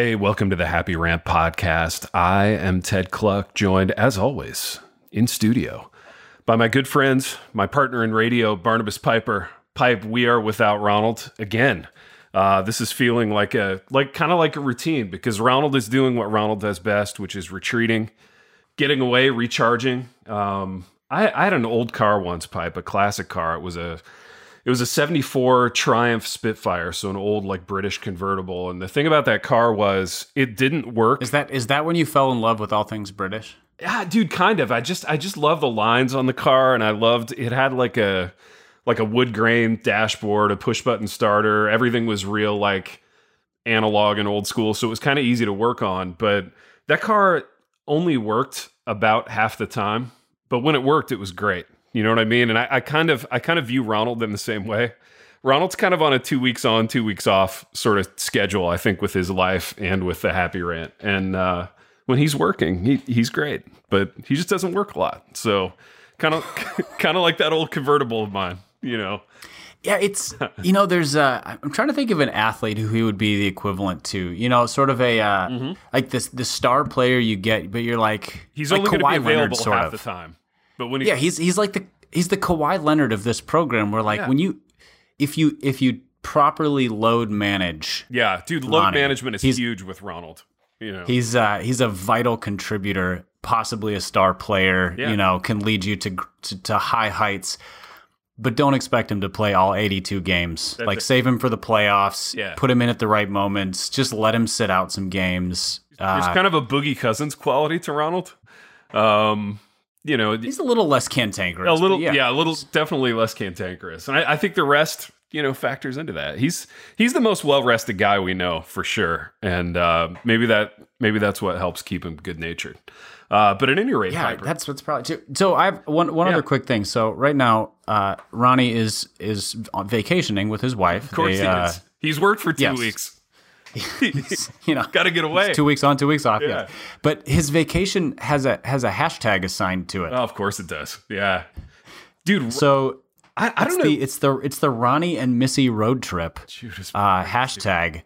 Hey, welcome to the Happy Rant podcast. I am Ted Kluck, joined as always in studio by my good friends, my partner in radio, Barnabas Piper. Pipe, we are without Ronald again. Uh, this is feeling like a like kind of like a routine because Ronald is doing what Ronald does best, which is retreating, getting away, recharging. Um, I, I had an old car once, Pipe, a classic car. It was a it was a 74 Triumph Spitfire, so an old like British convertible. And the thing about that car was it didn't work. Is that is that when you fell in love with all things British? Yeah, dude, kind of. I just I just love the lines on the car and I loved it had like a like a wood grain dashboard, a push button starter. Everything was real like analog and old school, so it was kind of easy to work on, but that car only worked about half the time, but when it worked it was great. You know what I mean? And I, I, kind of I kind of view Ronald in the same way. Ronald's kind of on a two weeks on, two weeks off sort of schedule, I think, with his life and with the happy rant. And uh, when he's working, he he's great, but he just doesn't work a lot. So kind of kind of like that old convertible of mine, you know. Yeah, it's you know, there's uh I'm trying to think of an athlete who he would be the equivalent to, you know, sort of a uh mm-hmm. like this the star player you get, but you're like he's like only going to be available Leonard, half of. the time. But when he, yeah, he's he's like the he's the Kawhi Leonard of this program. Where like yeah. when you if you if you properly load manage, yeah, dude, load Ronnie, management is huge with Ronald. You know, he's uh he's a vital contributor, possibly a star player. Yeah. You know, can lead you to, to, to high heights. But don't expect him to play all 82 games. That's like, it. save him for the playoffs. Yeah. Put him in at the right moments. Just let him sit out some games. There's uh, kind of a Boogie Cousins quality to Ronald. Um, you know, he's a little less cantankerous. A little, yeah. yeah. a little, definitely less cantankerous, and I, I, think the rest, you know, factors into that. He's he's the most well rested guy we know for sure, and uh, maybe that maybe that's what helps keep him good natured. Uh, but at any rate, yeah, Piper, that's what's probably too. So I have one one yeah. other quick thing. So right now, uh, Ronnie is is vacationing with his wife. Of course, they, he is. Uh, he's worked for two yes. weeks. you know, got to get away. Two weeks on, two weeks off. Yeah. But his vacation has a has a hashtag assigned to it. Oh, of course it does. Yeah, dude. So I, I don't know. The, it's the it's the Ronnie and Missy road trip uh, hashtag.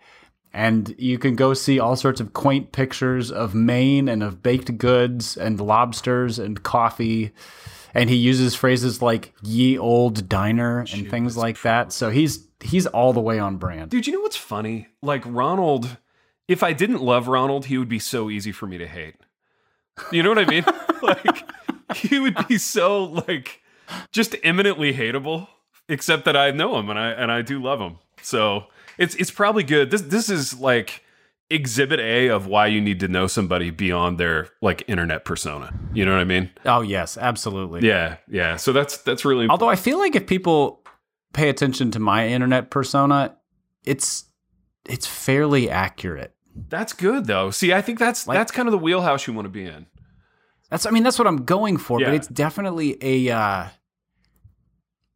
And you can go see all sorts of quaint pictures of Maine and of baked goods and lobsters and coffee. And he uses phrases like ye old diner and things like that. So he's he's all the way on brand. Dude, you know what's funny? Like Ronald, if I didn't love Ronald, he would be so easy for me to hate. You know what I mean? like he would be so like just eminently hateable, except that I know him and I and I do love him. So it's it's probably good. This this is like exhibit A of why you need to know somebody beyond their like internet persona. You know what I mean? Oh yes, absolutely. Yeah, yeah. So that's that's really important. Although I feel like if people pay attention to my internet persona, it's it's fairly accurate. That's good though. See, I think that's like, that's kind of the wheelhouse you want to be in. That's I mean that's what I'm going for, yeah. but it's definitely a uh,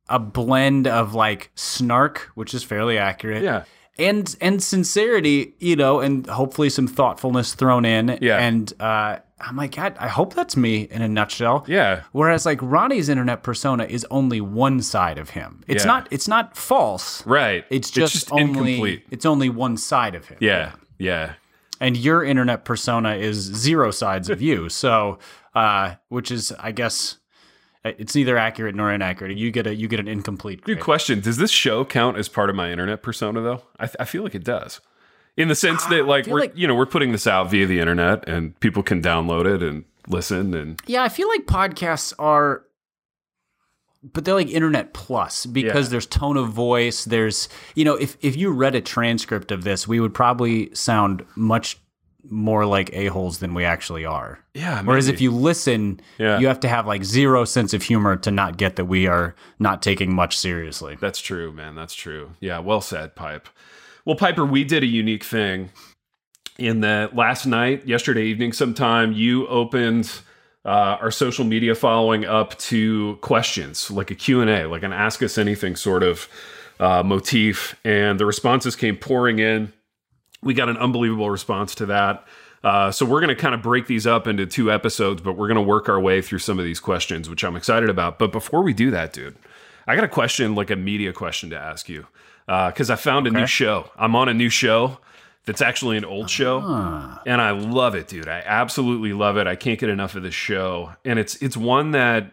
a blend of like snark, which is fairly accurate. Yeah. And and sincerity, you know, and hopefully some thoughtfulness thrown in. Yeah. And uh I'm like, God, I hope that's me in a nutshell. Yeah. Whereas like Ronnie's internet persona is only one side of him. It's yeah. not it's not false. Right. It's just, it's just only incomplete. it's only one side of him. Yeah. Yeah. And your internet persona is zero sides of you. So uh which is I guess it's neither accurate nor inaccurate. You get a you get an incomplete. Grade. Good question. Does this show count as part of my internet persona though? I, th- I feel like it does in the sense that like we're like, you know we're putting this out via the internet and people can download it and listen and yeah i feel like podcasts are but they're like internet plus because yeah. there's tone of voice there's you know if if you read a transcript of this we would probably sound much more like a-holes than we actually are yeah maybe. whereas if you listen yeah. you have to have like zero sense of humor to not get that we are not taking much seriously that's true man that's true yeah well said pipe well, Piper, we did a unique thing in that last night, yesterday evening, sometime you opened uh, our social media following up to questions, like a Q&A, like an ask us anything sort of uh, motif. And the responses came pouring in. We got an unbelievable response to that. Uh, so we're going to kind of break these up into two episodes, but we're going to work our way through some of these questions, which I'm excited about. But before we do that, dude, I got a question, like a media question to ask you because uh, I found a new show. I'm on a new show that's actually an old show. Huh. And I love it, dude. I absolutely love it. I can't get enough of this show. And it's it's one that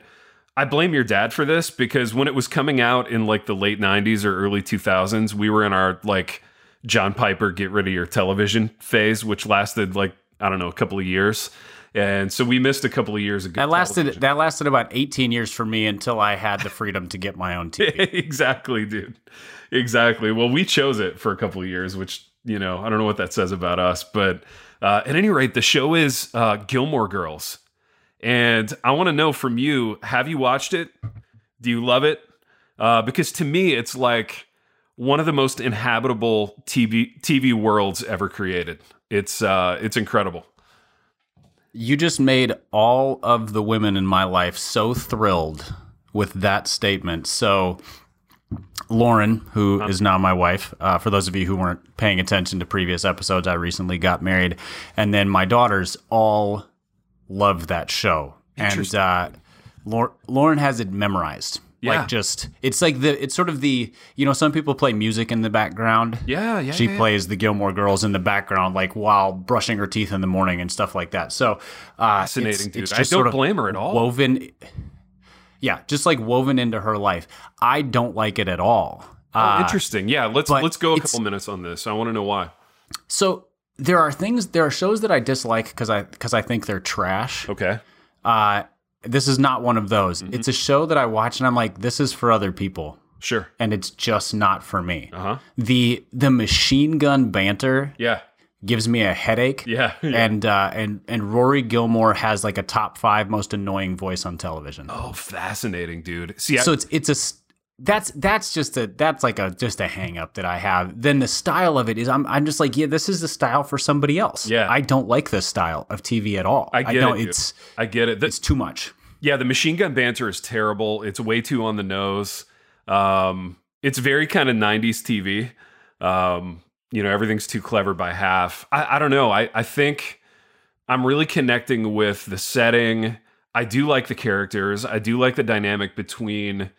I blame your dad for this because when it was coming out in like the late 90s or early 2000s, we were in our like John Piper get rid of your television phase, which lasted like I don't know, a couple of years. And so we missed a couple of years ago. That lasted that lasted about 18 years for me until I had the freedom to get my own TV. exactly, dude. Exactly. Well, we chose it for a couple of years, which, you know, I don't know what that says about us, but uh, at any rate, the show is uh, Gilmore Girls. And I want to know from you, have you watched it? Do you love it? Uh, because to me, it's like one of the most inhabitable TV TV worlds ever created. It's uh, it's incredible. You just made all of the women in my life so thrilled with that statement. So, Lauren, who is now my wife, uh, for those of you who weren't paying attention to previous episodes, I recently got married. And then my daughters all loved that show. And uh, Lauren has it memorized. Yeah. Like just it's like the it's sort of the you know some people play music in the background. Yeah, yeah. She yeah, plays the Gilmore Girls in the background, like while brushing her teeth in the morning and stuff like that. So uh, fascinating, it's, dude. It's I don't sort of blame her at all. Woven, yeah, just like woven into her life. I don't like it at all. Oh, Uh, interesting. Yeah, let's let's go a couple minutes on this. I want to know why. so there are things, there are shows that I dislike because I because I think they're trash. Okay. Uh, this is not one of those. Mm-hmm. It's a show that I watch and I'm like, this is for other people. Sure. and it's just not for me. Uh-huh. The the machine gun banter Yeah. gives me a headache. Yeah. And uh, and and Rory Gilmore has like a top five most annoying voice on television. Oh, fascinating, dude. See, I, So it's it's a that's that's just a that's like a just a hang up that I have. Then the style of it is I'm I'm just like yeah this is the style for somebody else. Yeah. I don't like this style of TV at all. I get don't, it. dude. It's I get it. The- it's too much. yeah, the machine gun banter is terrible. It's way too on the nose. Um, it's very kind of 90s TV. Um, you know, everything's too clever by half. I, I don't know. I, I think I'm really connecting with the setting. I do like the characters. I do like the dynamic between,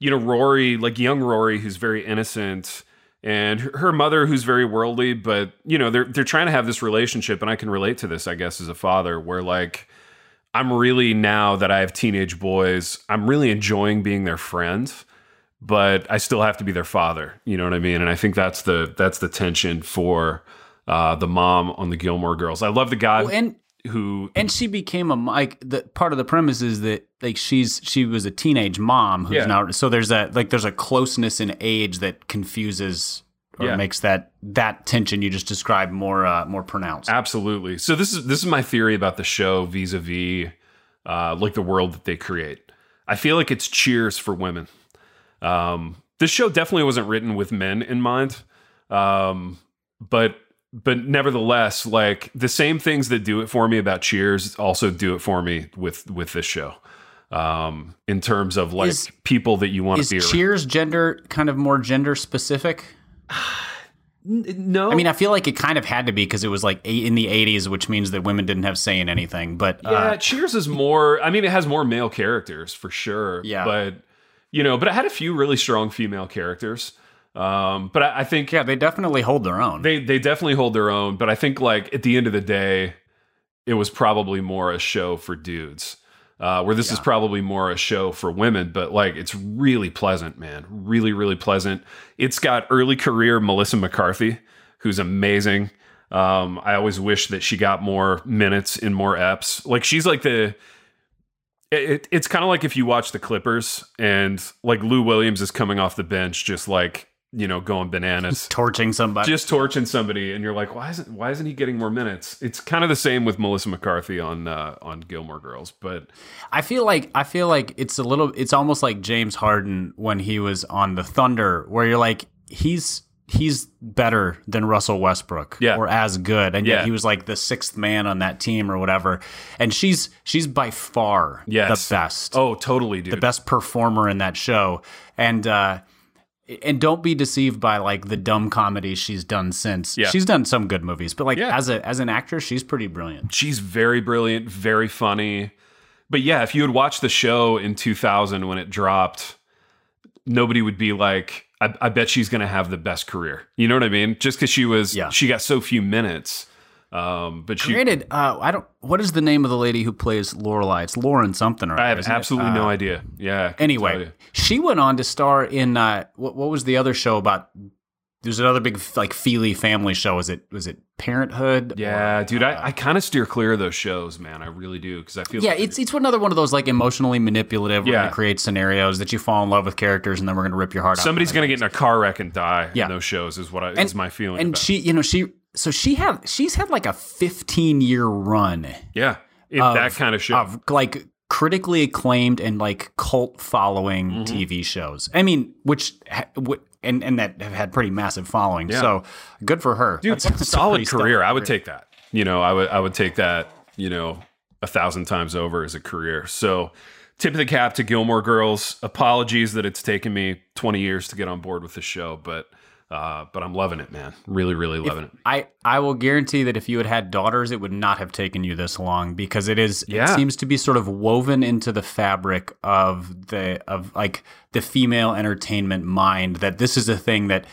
you know, Rory, like young Rory, who's very innocent, and her- her mother, who's very worldly. But you know, they're they're trying to have this relationship, and I can relate to this, I guess, as a father, where like I'm really now that I have teenage boys, I'm really enjoying being their friend, but I still have to be their father. You know what I mean? And I think that's the that's the tension for uh, the mom on the Gilmore Girls. I love the guy Well, and who and she became a like the part of the premise is that like she's she was a teenage mom who's Yeah. now so there's that like there's a closeness in age that confuses or Yeah. makes that that tension you just described more uh, more pronounced. Absolutely. So this is this is my theory about the show vis-a-vis uh, like the world that they create. I feel like it's Cheers for women. Um, this show definitely wasn't written with men in mind, um, but but nevertheless, like the same things that do it for me about Cheers also do it for me with with this show. Um, in terms of like Is- people that you want to be around. Cheers gender kind of more gender specific? No, I mean, I feel like it kind of had to be because it was like in the 80s, which means that women didn't have say in anything. But Yeah, uh, Cheers is more. I mean, it has more male characters for sure. Yeah. but you know, but it had a few really strong female characters. Um, but I, I think yeah, they definitely hold their own. they they definitely hold their own. But I think like at the end of the day, it was probably more a show for dudes. Uh, where this is probably more a show for women, but like it's really pleasant, man. Really, really pleasant. It's got early career Melissa McCarthy, who's amazing. Um, I always wish that she got more minutes in more eps. Like she's like the. It, it's kind of like if you watch the Clippers and like Lou Williams is coming off the bench, just like you know going bananas just torching somebody. just torching somebody and you're like why isn't why isn't he getting more minutes it's kind of the same with melissa mccarthy on uh, on gilmore girls but I feel like I feel like it's a little it's almost like James Harden when he was on the Thunder where you're like he's he's better than Russell Westbrook Yeah. or as good and Yeah. yet he was like the sixth man on that team or whatever and she's she's by far Yes. the best oh totally dude the best performer in that show and uh and don't be deceived by like the dumb comedies she's done since. Yeah. She's done some good movies, but like Yeah. as a as an actress, she's pretty brilliant. she's very brilliant very funny but yeah if you had watched the show in 2000 when it dropped nobody would be like I, I bet she's going to have the best career. You know what I mean? Just because she was, Yeah. she got so few minutes. Um, but she, Granted, uh, I don't. What is the name of the lady who plays Lorelai? It's Lauren something. Or I have absolutely Uh, no idea. Yeah. I couldn't tell Anyway, she went on to star in uh, what, what was the other show about? There's another big like Feely family show. Was it was it Parenthood? yeah, Or, dude, uh, I, I kind of steer clear of those shows, man. I really do because I feel yeah, like it's it's another one of those like emotionally manipulative. We're Yeah. gonna create scenarios that you fall in love with characters, and then we're gonna rip your heart out. somebody's going to get in a car wreck and die Yeah. in those shows. Is what I, And- is my feeling. And about she, you know, she so she had she's had like a 15 year run yeah, in of- that kind of show. of like critically acclaimed and like cult following Mm-hmm. TV shows. I mean, which and and that have had pretty massive following. Yeah. So good for her. Dude, That's- that's a solid career. I would take that. You know, I would I would take that. You know, a thousand times over as a career. So, tip of the cap to Gilmore Girls. Apologies that it's taken me 20 years to get on board with the show, but uh, but I'm loving it, man. Really, really loving it. I, I will guarantee that if you had had daughters, it would not have taken you this long because it is Yeah. it seems to be sort of woven into the fabric of the of like the female entertainment mind that this is a thing that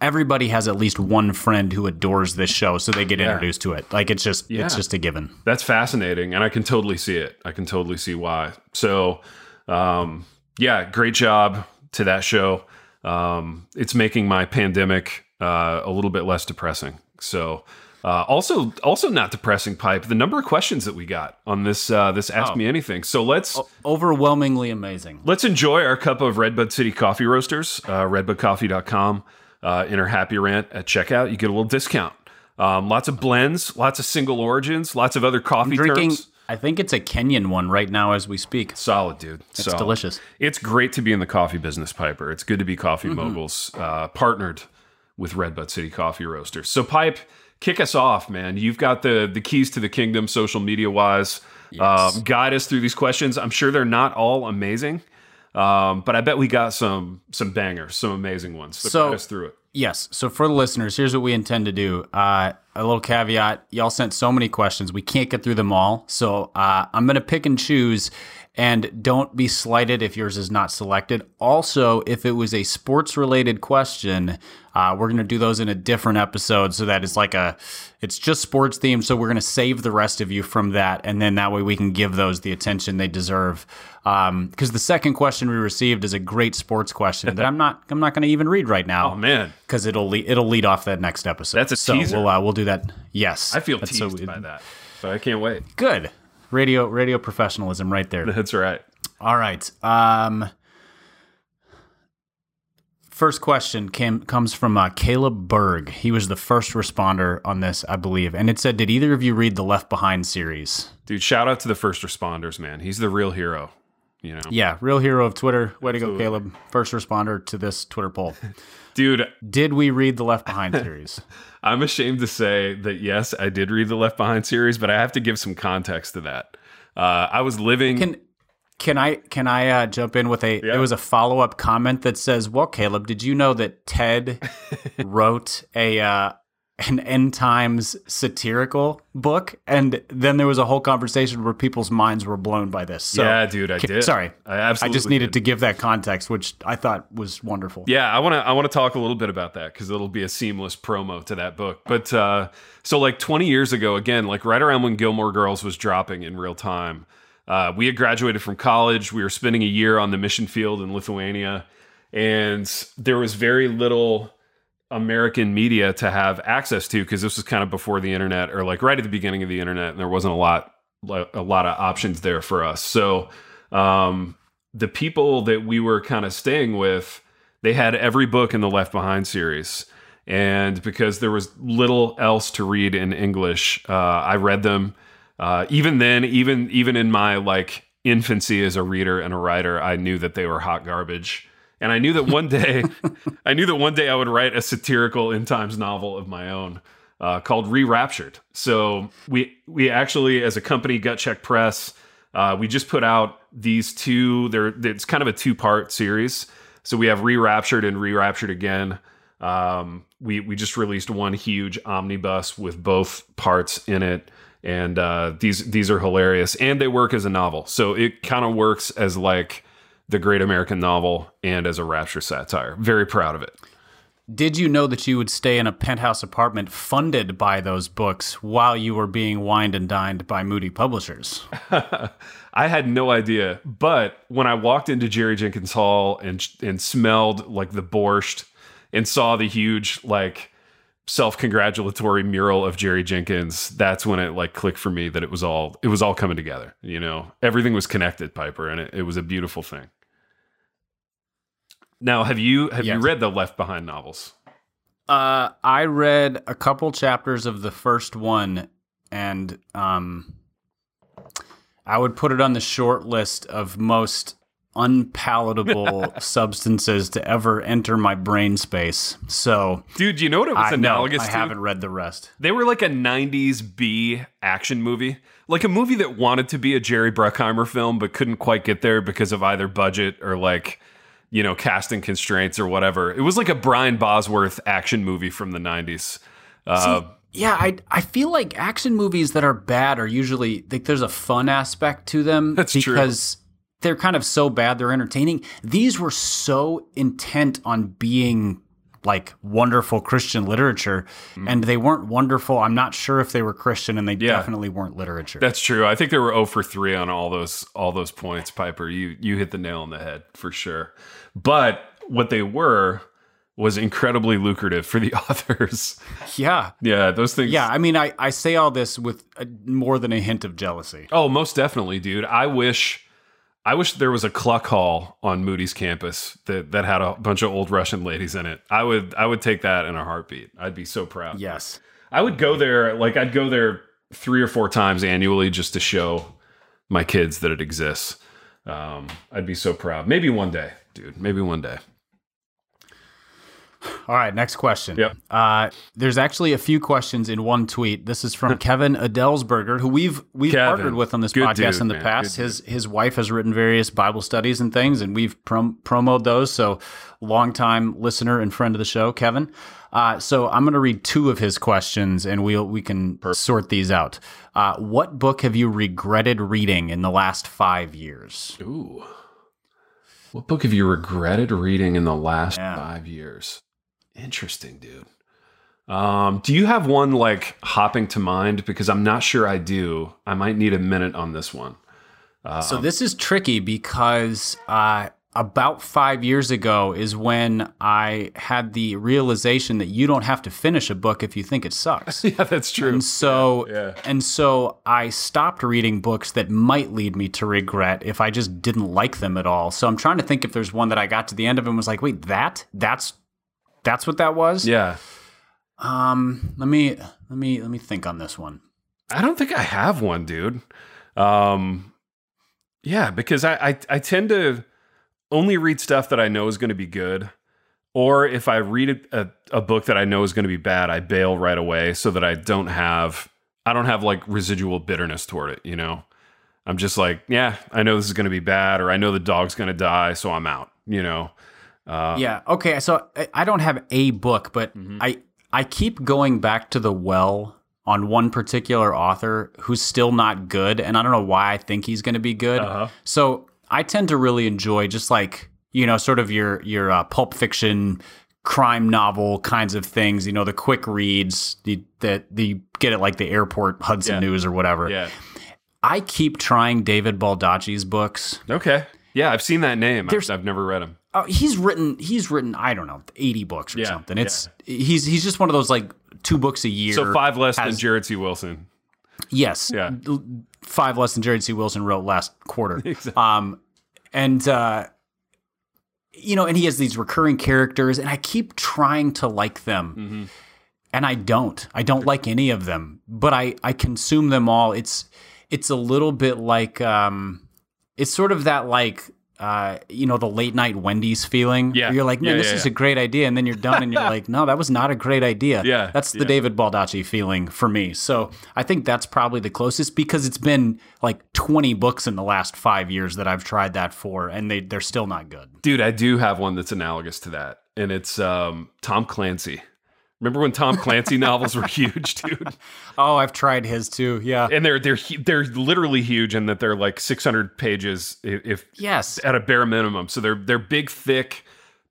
everybody has at least one friend who adores this show, so they get introduced to it. Like it's just Yeah. it's just a given. That's fascinating, and I can totally see it. I can totally see why. So, um, yeah, great job to that show. Um, it's making my pandemic uh, a little bit less depressing. So, uh, also, also not depressing. Pipe the number of questions that we got on this uh, this Ask Oh. Me Anything. So let's Overwhelmingly amazing. let's enjoy our cup of Redbud City Coffee Roasters. Uh, RedbudCoffee.com. Uh, enter Happy Rant at checkout. You get a little discount. Um, lots of blends, lots of single origins, lots of other coffee Drinking terms. I think it's a Kenyan one right now as we speak. Solid, dude. It's delicious. It's great to be in the coffee business, Piper. It's good to be coffee Mm-hmm. moguls, uh, partnered with Redbud City Coffee Roasters. So, Pipe, kick us off, man. You've got the the keys to the kingdom, social media wise. Um, guide us through these questions. I'm sure they're not all amazing, um, but I bet we got some some bangers, some amazing ones. So, So- guide us through it. Yes. So for the listeners, here's what we intend to do. Uh, a little caveat: y'all sent so many questions, we can't get through them all. So uh, I'm going to pick and choose, and don't be slighted if yours is not selected. Also, if it was a sports-related question, uh, we're going to do those in a different episode, so that it's like a, it's just sports themed. So we're going to save the rest of you from that, and then that way we can give those the attention they deserve. Because the second question we received is a great sports question that I'm not, I'm not going to even read right now Oh man, because it'll lead, it'll lead off that next episode. That's a so teaser. We'll uh, we'll do that. Yes, I feel That's teased so- by that, but I can't wait. Good radio radio professionalism right there. That's right. All right. Um, first question came comes from uh, Caleb Berg. He was the first responder on this, I believe, and it said, "Did either of you read the Left Behind series?" Dude, shout out to the first responders, man. He's the real hero. You know, Yeah, real hero of Twitter. Way to go, Caleb. First responder to this Twitter poll. dude. Did we read the Left Behind series? I'm ashamed to say that yes, I did read the Left Behind series, but I have to give some context to that. Uh, I was living. Can can I can I uh, jump in with a? Yeah. There was a follow up comment that says, "Well, Caleb, did you know that Ted wrote a uh, an end times satirical book?" And then there was a whole conversation where people's minds were blown by this. So, yeah, dude, I ca- did. Sorry, I I just needed did. to give that context, which I thought was wonderful. Yeah, I want to. I want to talk a little bit about that because it'll be a seamless promo to that book. But uh, so, like 20 years ago, again, like right around when Gilmore Girls was dropping in real time, uh, we had graduated from college. We were spending a year on the mission field in Lithuania, and there was very little American media to have access to because this was kind of before the internet or like right at the beginning of the internet, and there wasn't a lot a lot of options there for us. So um, the people that we were kind of staying with, they had every book in the Left Behind series. And because there was little else to read in English, uh, I read them. Uh, even then, even even in my like infancy as a reader and a writer, I knew that they were hot garbage. And I knew that one day, I knew that one day I would write a satirical in times novel of my own uh, called Re-Raptured. So we we actually, as a company, Gut Check Press, uh, we just put out these two. They're it's kind of a two part series. So we have Re-Raptured and Re-Raptured again. Um, we we just released one huge omnibus with both parts in it, and uh, these these are hilarious, and they work as a novel. So it kind of works as like the great American novel and as a Rapture satire. Very proud of it. Did you know that you would stay in a penthouse apartment funded by those books while you were being wined and dined by Moody Publishers? I had no idea. But when I walked into Jerry Jenkins Hall and and smelled like the borscht and saw the huge like self-congratulatory mural of Jerry Jenkins, that's when it like clicked for me that it was all it was all coming together. You know, everything was connected, Piper, and it, it was a beautiful thing. Now, have you have yes. you read the Left Behind novels? Uh, I read a couple chapters of the first one, and um, I would put it on the short list of most unpalatable substances to ever enter my brain space. So, dude, you know what it was I, analogous no, I to? haven't read the rest. They were like a '90s B action movie, like a movie that wanted to be a Jerry Bruckheimer film but couldn't quite get there because of either budget or like you know casting constraints or whatever. It was like a Brian Bosworth action movie from the '90s. Uh, See, yeah, I I feel like action movies that are bad are usually like there's a fun aspect to them. That's because true they're kind of so bad they're entertaining. These were so intent on being like wonderful Christian literature, mm. and they weren't wonderful. I'm not sure if they were Christian, and they yeah. definitely weren't literature. That's true. I think they were 0 for three on all those all those points. Piper, you you hit the nail on the head for sure. But what they were was incredibly lucrative for the authors. Yeah. Yeah, those things. Yeah, I mean, I, I say all this with a, more than a hint of jealousy. Oh, most definitely, dude. I wish I wish there was a Kluck hall on Moody's campus that, that had a bunch of old Russian ladies in it. I would I would take that in a heartbeat. I'd be so proud. Yes. I would go there like I'd go there three or four times annually just to show my kids that it exists. Um, I'd be so proud. Maybe one day, dude. Maybe one day. All right, next question. Yep. Uh, there's actually a few questions in one tweet. This is from Kevin Adelsberger, who we've we've Kevin. partnered with on this podcast dude, in the man. past. His dude. his wife has written various Bible studies and things, and we've prom- promoted those. So, longtime listener and friend of the show, Kevin. Uh, so I'm going to read two of his questions, and we'll we can sort these out. Uh, what book have you regretted reading in the last five years? Ooh. What book have you regretted reading in the last yeah. five years? Interesting, dude. Um, do you have one like hopping to mind? Because I'm not sure I do. I might need a minute on this one. Um, so this is tricky because uh, about five years ago is when I had the realization that you don't have to finish a book if you think it sucks. yeah, that's true. And so, yeah, yeah. and so I stopped reading books that might lead me to regret if I just didn't like them at all. So I'm trying to think if there's one that I got to the end of and was like, wait, that that's that's what that was. Yeah. Um. Let me let me let me think on this one. I don't think I have one, dude. Um. Yeah, because I I, I tend to only read stuff that I know is going to be good. Or if I read a, a book that I know is going to be bad, I bail right away so that I don't have I don't have like residual bitterness toward it, you know. I'm just like, yeah, I know this is going to be bad or I know the dog's going to die, so I'm out, you know. Uh, yeah. Okay. So I don't have a book, but mm-hmm. I I keep going back to the well on one particular author who's still not good, and I don't know why I think he's going to be good. Uh-huh. So I tend to really enjoy just like you know, sort of your your uh, pulp fiction crime novel kinds of things. You know, the quick reads the, that the get it like the airport Hudson yeah. News or whatever. Yeah. I keep trying David Baldacci's books. Okay. Yeah, I've seen that name. I've, I've never read him. Uh, he's written he's written I don't know eighty books or yeah, something. It's yeah. he's he's just one of those like two books a year. So five less has, than Jared C. Wilson. Yes. Yeah. Five less than Jared C. Wilson wrote last quarter. exactly. Um, and uh, you know, and he has these recurring characters, and I keep trying to like them. Mm-hmm. And I don't. I don't like any of them, but I, I consume them all. It's it's a little bit like um, it's sort of that like uh, you know, the late night Wendy's feeling. Yeah. you're like, man, yeah, this yeah, is yeah. a great idea. And then you're done and you're like, no, that was not a great idea. Yeah. That's the David Baldacci feeling for me. So I think that's probably the closest because it's been like 20 books in the last five years that I've tried that for and they, they're still not good. Dude, I do have one that's analogous to that. And it's um, Tom Clancy. Remember when Tom Clancy novels were huge, dude? Oh, I've tried his too. Yeah, and they're they're they're literally huge, and that they're like 600 pages, if yes, at a bare minimum. So they're they're big, thick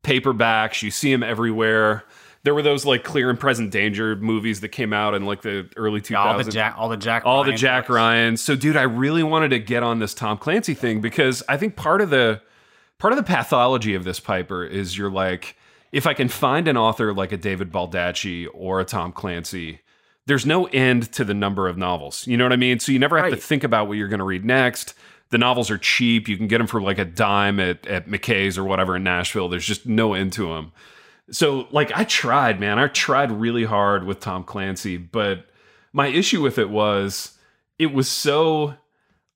paperbacks. You see them everywhere. There were those like Clear and Present Danger movies that came out in like the early 2000s. all the Jack, all the Jack, all Ryan the Jack books. Ryan. So, dude, I really wanted to get on this Tom Clancy thing because I think part of the part of the pathology of this Piper is you're like if I can find an author like a David Baldacci or a Tom Clancy, there's no end to the number of novels. You know what I mean? So you never have Right. to think about what you're going to read next. The novels are cheap. You can get them for like a dime at, at McKay's or whatever in Nashville. There's just no end to them. So, like, I tried, man. I tried really hard with Tom Clancy, but my issue with it was it was so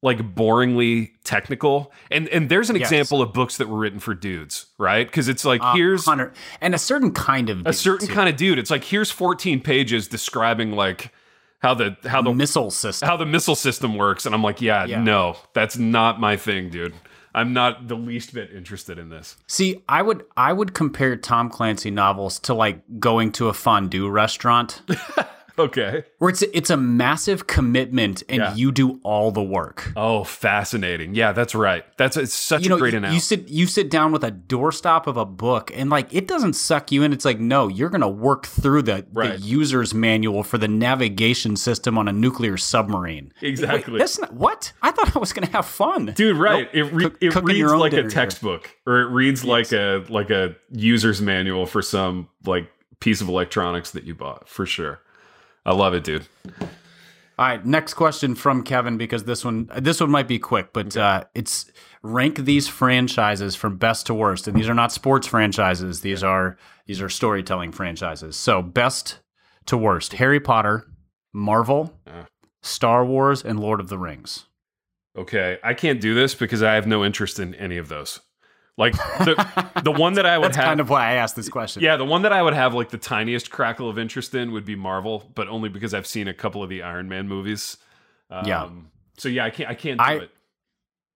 like boringly technical. And and there's an Yes. example of books that were written for dudes, right? Because it's like Uh, here's Hunter, and a certain kind of a certain kind of dude. It's like here's 14 pages describing like how the how the missile system. how the missile system works, and I'm like, yeah, Yeah. no, that's not my thing, dude. I'm not the least bit interested in this. See, I would I would compare Tom Clancy novels to like going to a fondue restaurant Okay. where it's it's a massive commitment and Yeah. you do all the work. Oh, fascinating. Yeah, that's right. That's it's such you know, a great analogy. you sit you sit down with a doorstop of a book and like it doesn't suck you in. It's like no, you're gonna work through the, Right. the user's manual for the navigation system on a nuclear submarine. Exactly. Wait, that's not what I thought I was gonna have fun, Dude, right? Nope. It re- it reads like a textbook, or it reads like a like a user's manual for some like piece of electronics that you bought for sure. I love it, dude. All right, next question from Kevin because this one this one might be quick, but uh, it's rank these franchises from best to worst, and these are not sports franchises. These are these are storytelling franchises. So best to worst: Harry Potter, Marvel, Uh. Star Wars, and Lord of the Rings. Okay, I can't do this because I have no interest in any of those. Like the the one that I would That's have, kind of why I asked this question. yeah, the one that I would have like the tiniest crackle of interest in would be Marvel, but only because I've seen a couple of the Iron Man movies. Um, Yeah. So yeah, I can't. I can't do I- it.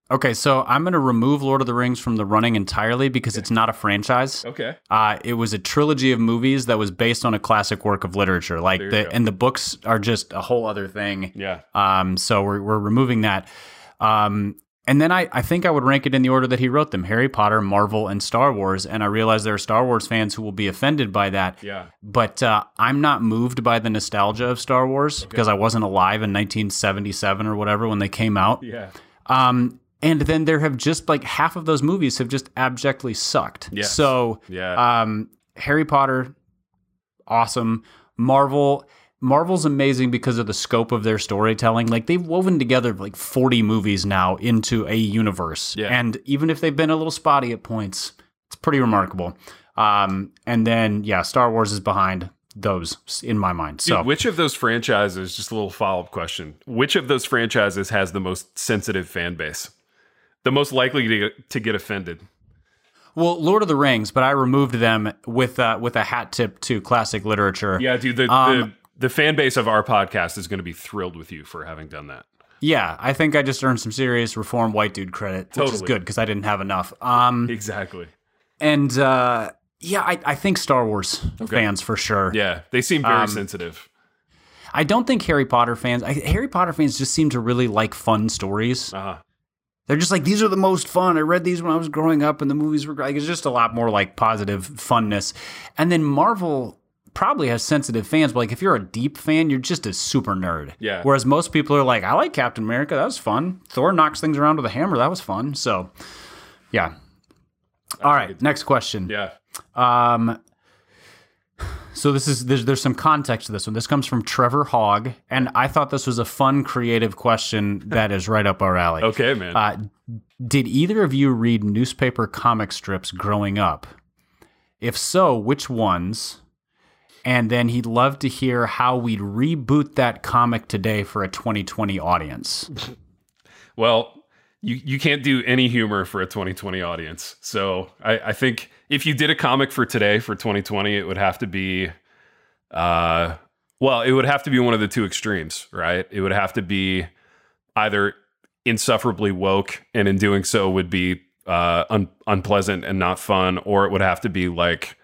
Okay, so I'm going to remove Lord of the Rings from the running entirely because it's not a franchise. Okay. Uh, it was a trilogy of movies that was based on a classic work of literature. Like the go. and the books are just a whole other thing. Yeah. Um, so we're we're removing that. Um, and then I, I think I would rank it in the order that he wrote them: Harry Potter, Marvel, and Star Wars. And I realize there are Star Wars fans who will be offended by that. Yeah. But uh, I'm not moved by the nostalgia of Star Wars because I wasn't alive in 1977 or whatever when they came out. Yeah. Um, and then there have just like half of those movies have just abjectly sucked. Yes. So Yeah. um, Harry Potter, awesome. Marvel, Marvel's amazing because of the scope of their storytelling. Like they've woven together like 40 movies now into a universe. Yeah. And even if they've been a little spotty at points, it's pretty remarkable. Um, and then yeah, Star Wars is behind those in my mind. Dude, So which of those franchises, just a little follow up question, which of those franchises has the most sensitive fan base? The most likely to get, to get offended? well, Lord of the Rings, but I removed them with uh, with a hat tip to classic literature. Yeah, dude, the, Um, the, fan base of our podcast is going to be thrilled with you for having done that. Yeah, I think I just earned some serious reform white dude credit, which is good because I didn't have enough. Um, Exactly. and uh, yeah, I, I think Star Wars fans for sure. Yeah, they seem very Um, sensitive. I don't think Harry Potter fans. I, Harry Potter fans just seem to really like fun stories. Uh-huh. They're just like these are the most fun. I read these when I was growing up, and the movies were like it's just a lot more like positive funness. And then Marvel probably has sensitive fans, but like if you're a deep fan, you're just a super nerd. Yeah. Whereas most people are like, I like Captain America. That was fun. Thor knocks things around with a hammer. That was fun. So, yeah. All right. Next question. Yeah. Um, so this is there's there's some context to this one. This comes from Trevor Hogg, and I thought this was a fun, creative question that is right up our alley. Okay, man. Uh, did either of you read newspaper comic strips growing up? If so, which ones? And then he'd love to hear how we'd reboot that comic today for a 2020 audience. well, you, you can't do any humor for a 2020 audience. So I, I think if you did a comic for today for 2020, it would have to be, uh, well, it would have to be one of the two extremes, right? It would have to be either insufferably woke, and in doing so would be uh, un- unpleasant and not fun, or it would have to be like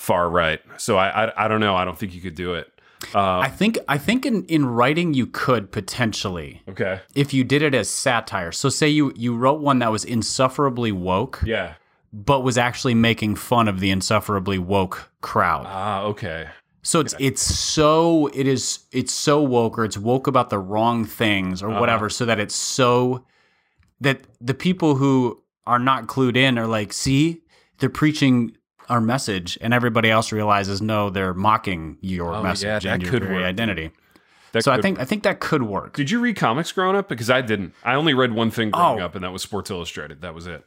far right. So I, I, I don't know. I don't think you could do it. Uh, I think I think in, in writing you could potentially. Okay. If you did it as satire. So say you you wrote one that was insufferably woke. Yeah. But was actually making fun of the insufferably woke crowd. Ah, okay. So it's it's so it is it's so woke or it's woke about the wrong things or uh-huh. whatever, so that it's so that the people who are not clued in are like, see, they're preaching our message, and everybody else realizes no, they're mocking your oh, message yeah, and your very work. identity. That so I think work. I think that could work. Did you read comics growing up? Because I didn't. I only read one thing growing oh. up, and that was Sports Illustrated. That was it.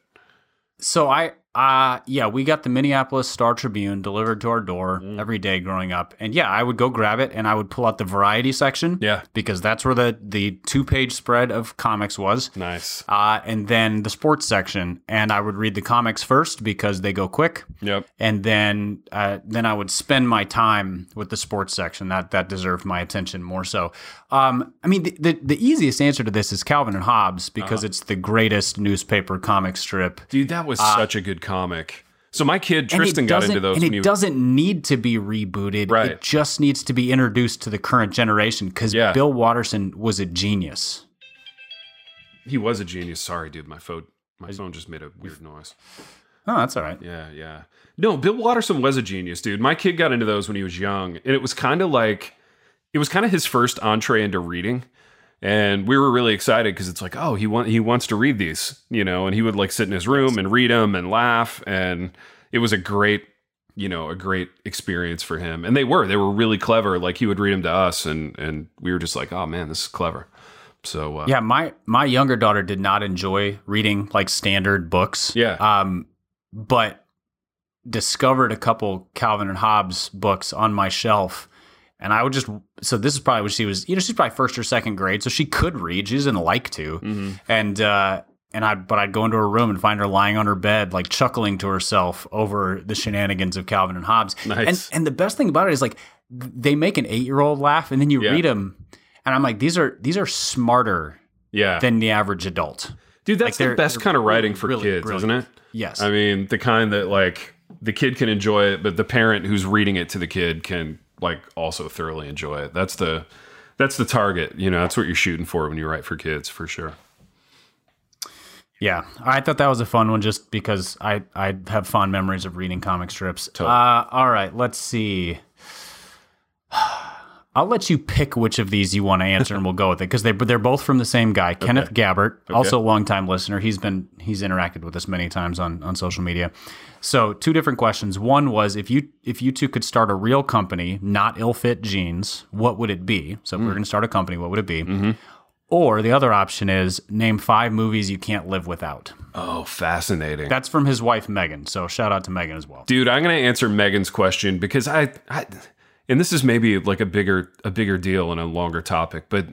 So I uh yeah, we got the Minneapolis Star Tribune delivered to our door mm. every day growing up. And yeah, I would go grab it and I would pull out the variety section. Yeah. Because that's where the the two page spread of comics was. Nice. Uh and then the sports section. And I would read the comics first because they go quick. Yep. And then uh then I would spend my time with the sports section. That that deserved my attention more so. Um I mean the the, the easiest answer to this is Calvin and Hobbes because uh-huh. it's the greatest newspaper comic strip. Dude, that was uh, such a good comic. So my kid Tristan got into those, and it doesn't need to be rebooted. Right. It just needs to be introduced to the current generation because yeah. Bill Watterson was a genius. He was a genius. Sorry, dude. My phone, my phone just made a weird noise. Oh, that's all right. Yeah, yeah. No, Bill Watterson was a genius, dude. My kid got into those when he was young, and it was kind of like it was kind of his first entree into reading and we were really excited because it's like, oh, he want he wants to read these, you know, and he would like sit in his room and read them and laugh, and it was a great, you know, a great experience for him. And they were they were really clever. Like he would read them to us, and and we were just like, oh man, this is clever. So uh, yeah, my my younger daughter did not enjoy reading like standard books. Yeah, um, but discovered a couple Calvin and Hobbes books on my shelf and I would just so this is probably what she was you know she's probably first or second grade so she could read she doesn't like to mm-hmm. and uh and I but I'd go into her room and find her lying on her bed like chuckling to herself over the shenanigans of Calvin and Hobbes nice. and and the best thing about it is like they make an 8-year-old laugh and then you yeah. read them and I'm like these are these are smarter yeah than the average adult dude that's like the best kind of writing for really kids brilliant. isn't it yes I mean the kind that like the kid can enjoy it but the parent who's reading it to the kid can like also thoroughly enjoy it. That's the that's the target. You know, that's what you're shooting for when you write for kids, for sure. Yeah, I thought that was a fun one just because I I have fond memories of reading comic strips. Totally. Uh, all right, let's see. I'll let you pick which of these you want to answer, and we'll go with it because they they're both from the same guy, okay. Kenneth Gabbert, okay. also a longtime listener. He's been he's interacted with us many times on on social media. So two different questions. One was if you if you two could start a real company, not ill fit jeans, what would it be? So if mm. we are going to start a company, what would it be? Mm-hmm. Or the other option is name five movies you can't live without. Oh, fascinating. That's from his wife Megan. So shout out to Megan as well. Dude, I'm going to answer Megan's question because I, I and this is maybe like a bigger a bigger deal and a longer topic, but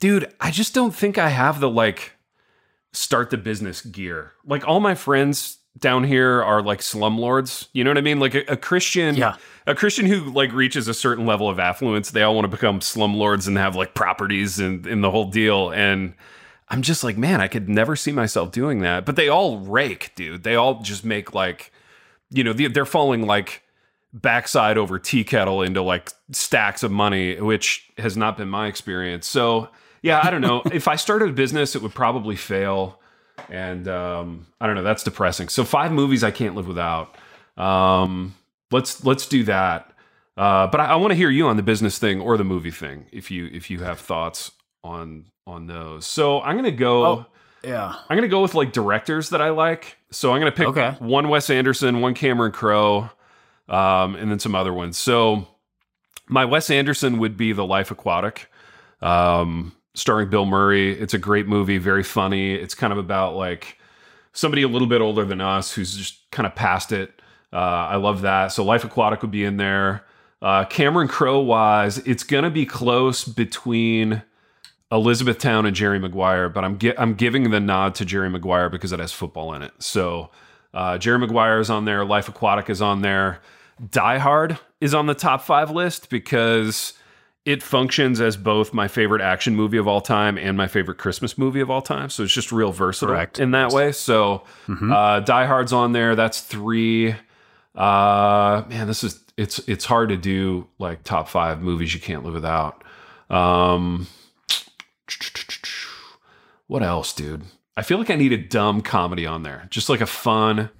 dude, I just don't think I have the like start the business gear. Like all my friends down here are like slumlords. You know what I mean? Like a, a, Christian, yeah. a Christian who like reaches a certain level of affluence, they all want to become slumlords and have like properties and in the whole deal. And I'm just like, man, I could never see myself doing that. But they all rake, dude. They all just make like, you know, they're falling like backside over tea kettle into like stacks of money, which has not been my experience. So yeah, I don't know. if I started a business, it would probably fail. And um, I don't know. That's depressing. So five movies I can't live without. Um, let's let's do that. Uh, but I, I want to hear you on the business thing or the movie thing if you if you have thoughts on on those. So I'm gonna go. Oh, yeah, I'm gonna go with like directors that I like. So I'm gonna pick okay. one Wes Anderson, one Cameron Crowe, um, and then some other ones. So my Wes Anderson would be The Life Aquatic, um, starring Bill Murray. It's a great movie, very funny. It's kind of about like somebody a little bit older than us who's just kind of past it. Uh, I love that. So Life Aquatic would be in there. Uh, Cameron Crowe wise, it's gonna be close between Elizabethtown and Jerry Maguire, but I'm gi- I'm giving the nod to Jerry Maguire because it has football in it. So uh, Jerry Maguire is on there. Life Aquatic is on there. Die Hard is on the top five list because it functions as both my favorite action movie of all time and my favorite Christmas movie of all time. So it's just real versatile Correct. in that way. So mm-hmm. uh, Die Hard's on there. That's three. Uh, man, this is it's it's hard to do like top five movies you can't live without. Um, what else, dude? I feel like I need a dumb comedy on there, just like a fun,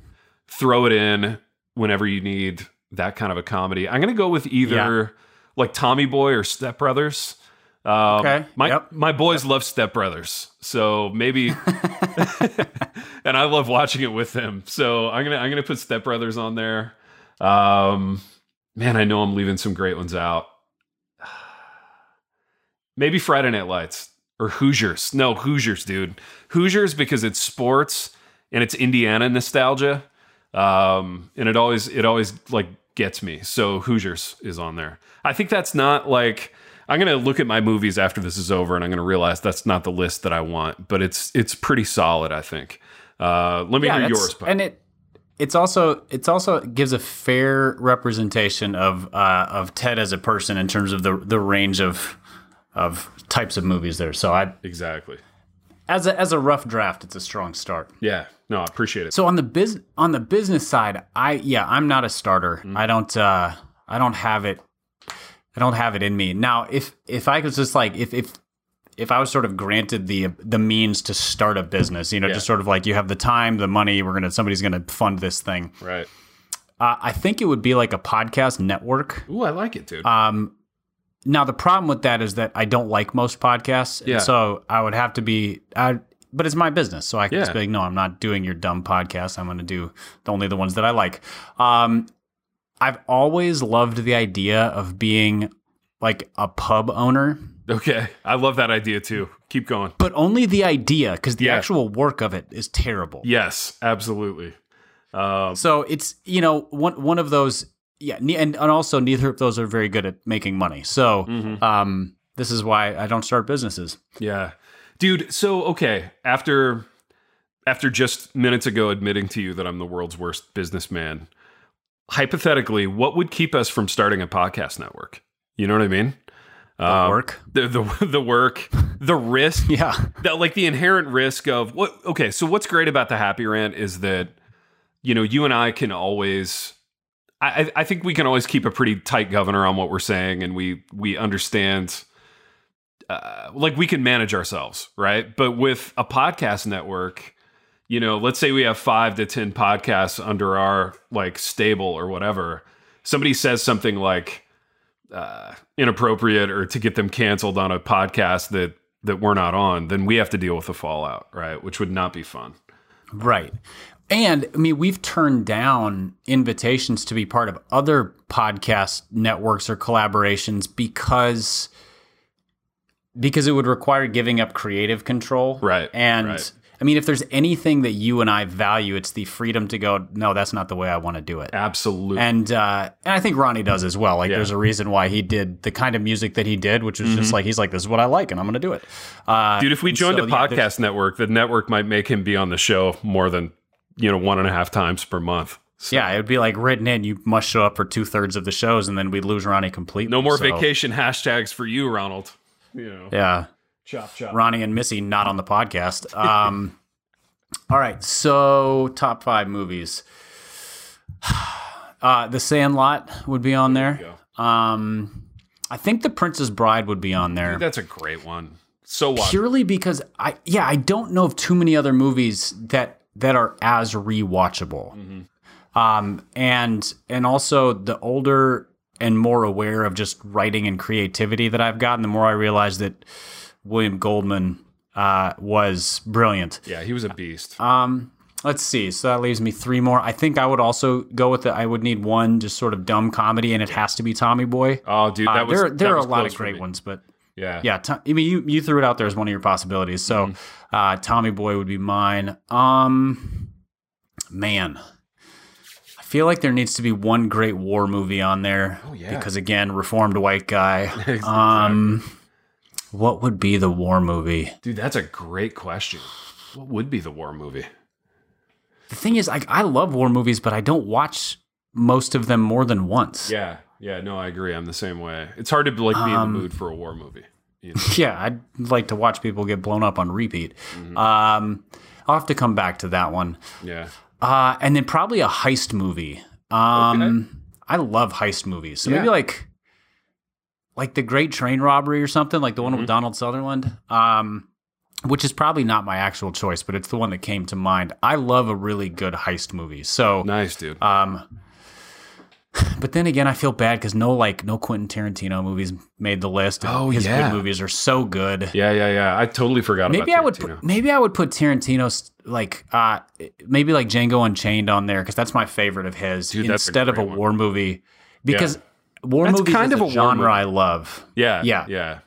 throw it in whenever you need that kind of a comedy. I'm gonna go with either yeah. like Tommy Boy or Step Brothers. Um, okay. My yep. my boys yep. love Step Brothers, so maybe, and I love watching it with them. So I'm gonna I'm gonna put Step Brothers on there. Um, man, I know I'm leaving some great ones out. Maybe Friday Night Lights or Hoosiers. No, Hoosiers, dude. Hoosiers because it's sports and it's Indiana nostalgia. Um, and it always it always like gets me. So Hoosiers is on there. I think that's not like I'm gonna look at my movies after this is over, and I'm gonna realize that's not the list that I want. But it's it's pretty solid, I think. Uh, let me yeah, hear yours. And it it's also it's also gives a fair representation of uh, of Ted as a person in terms of the the range of of types of movies there. So I exactly as a as a rough draft, it's a strong start. Yeah, no, I appreciate it. So on the biz on the business side, I yeah, I'm not a starter. Mm-hmm. I don't uh, I don't have it I don't have it in me. Now, if if I was just like if if if I was sort of granted the the means to start a business, you know, yeah. just sort of like you have the time, the money, we're gonna somebody's gonna fund this thing, right? Uh, I think it would be like a podcast network. Ooh, I like it, dude. Um, now the problem with that is that I don't like most podcasts, yeah. so I would have to be. I, but it's my business, so I can yeah. just be like, no, I'm not doing your dumb podcast. I'm going to do only the ones that I like. Um, I've always loved the idea of being like a pub owner. Okay. I love that idea too. Keep going. But only the idea because the yeah. actual work of it is terrible. Yes, absolutely. Um, so it's, you know, one, one of those, yeah. And, and also, neither of those are very good at making money. So mm-hmm. um, this is why I don't start businesses. Yeah. Dude, so, okay. After. After just minutes ago admitting to you that I'm the world's worst businessman, hypothetically, what would keep us from starting a podcast network? You know what I mean? The um, work, the, the the work, the risk, yeah, that like the inherent risk of what. Okay, so what's great about the happy rant is that you know you and I can always. I, I think we can always keep a pretty tight governor on what we're saying, and we we understand. Uh, like we can manage ourselves, right? But with a podcast network, you know, let's say we have five to 10 podcasts under our like stable or whatever. Somebody says something like uh, inappropriate or to get them canceled on a podcast that that we're not on, then we have to deal with the fallout, right? Which would not be fun. Right. And I mean, we've turned down invitations to be part of other podcast networks or collaborations because because it would require giving up creative control. Right. And right. I mean, if there's anything that you and I value, it's the freedom to go, no, that's not the way I want to do it. Absolutely. And uh, and I think Ronnie does as well. Like, yeah. there's a reason why he did the kind of music that he did, which was mm-hmm. just like he's like, this is what I like, and I'm going to do it. Uh, Dude, if we joined so, a podcast yeah, network, the network might make him be on the show more than you know one and a half times per month. So. Yeah, it would be like written in. You must show up for two thirds of the shows, and then we'd lose Ronnie completely. No more so. vacation hashtags for you, Ronald. You know. Yeah. Chop chop. Ronnie and Missy not on the podcast. Um, all right, so top five movies. Uh, the Sandlot would be on there. Um, I think The Princess Bride would be on there. that's a great one. So purely because I yeah I don't know of too many other movies that that are as rewatchable. Mm-hmm. Um, and and also the older and more aware of just writing and creativity that I've gotten, the more I realize that William Goldman uh, was brilliant. Yeah, he was a beast. Um, let's see. So that leaves me three more. I think I would also go with it. I would need one just sort of dumb comedy, and it has to be Tommy Boy. Oh, dude, that uh, was there. There are a lot of great ones, but yeah, yeah. I mean, you you threw it out there as one of your possibilities. So, mm-hmm. uh, Tommy Boy would be mine. Um, man. I feel like there needs to be one great war movie on there. Oh, yeah. Because again, reformed white guy. exactly. Um what would be the war movie? Dude, that's a great question. What would be the war movie? The thing is, like, I love war movies, but I don't watch most of them more than once. Yeah, yeah, no, I agree. I'm the same way. It's hard to like be um, in the um, mood for a war movie. You know? Yeah, I'd like to watch people get blown up on repeat. Mm-hmm. Um, I'll have to come back to that one. Yeah, uh, and then probably a heist movie. Um, okay. I love heist movies. So yeah. maybe like like the Great Train Robbery or something, like the one mm-hmm. with Donald Sutherland. Um, which is probably not my actual choice, but it's the one that came to mind. I love a really good heist movie. So nice, dude. Um, but then again, I feel bad because no like no Quentin Tarantino movies made the list. oh his yeah, good movies are so good. Yeah, yeah, yeah. I totally forgot. Maybe I would put, maybe I would put Tarantino's like uh maybe like Django Unchained on there because that's my favorite of his Dude, instead a of a one. war movie because yeah. war movies kind is of a, genre I love. Yeah, yeah, yeah.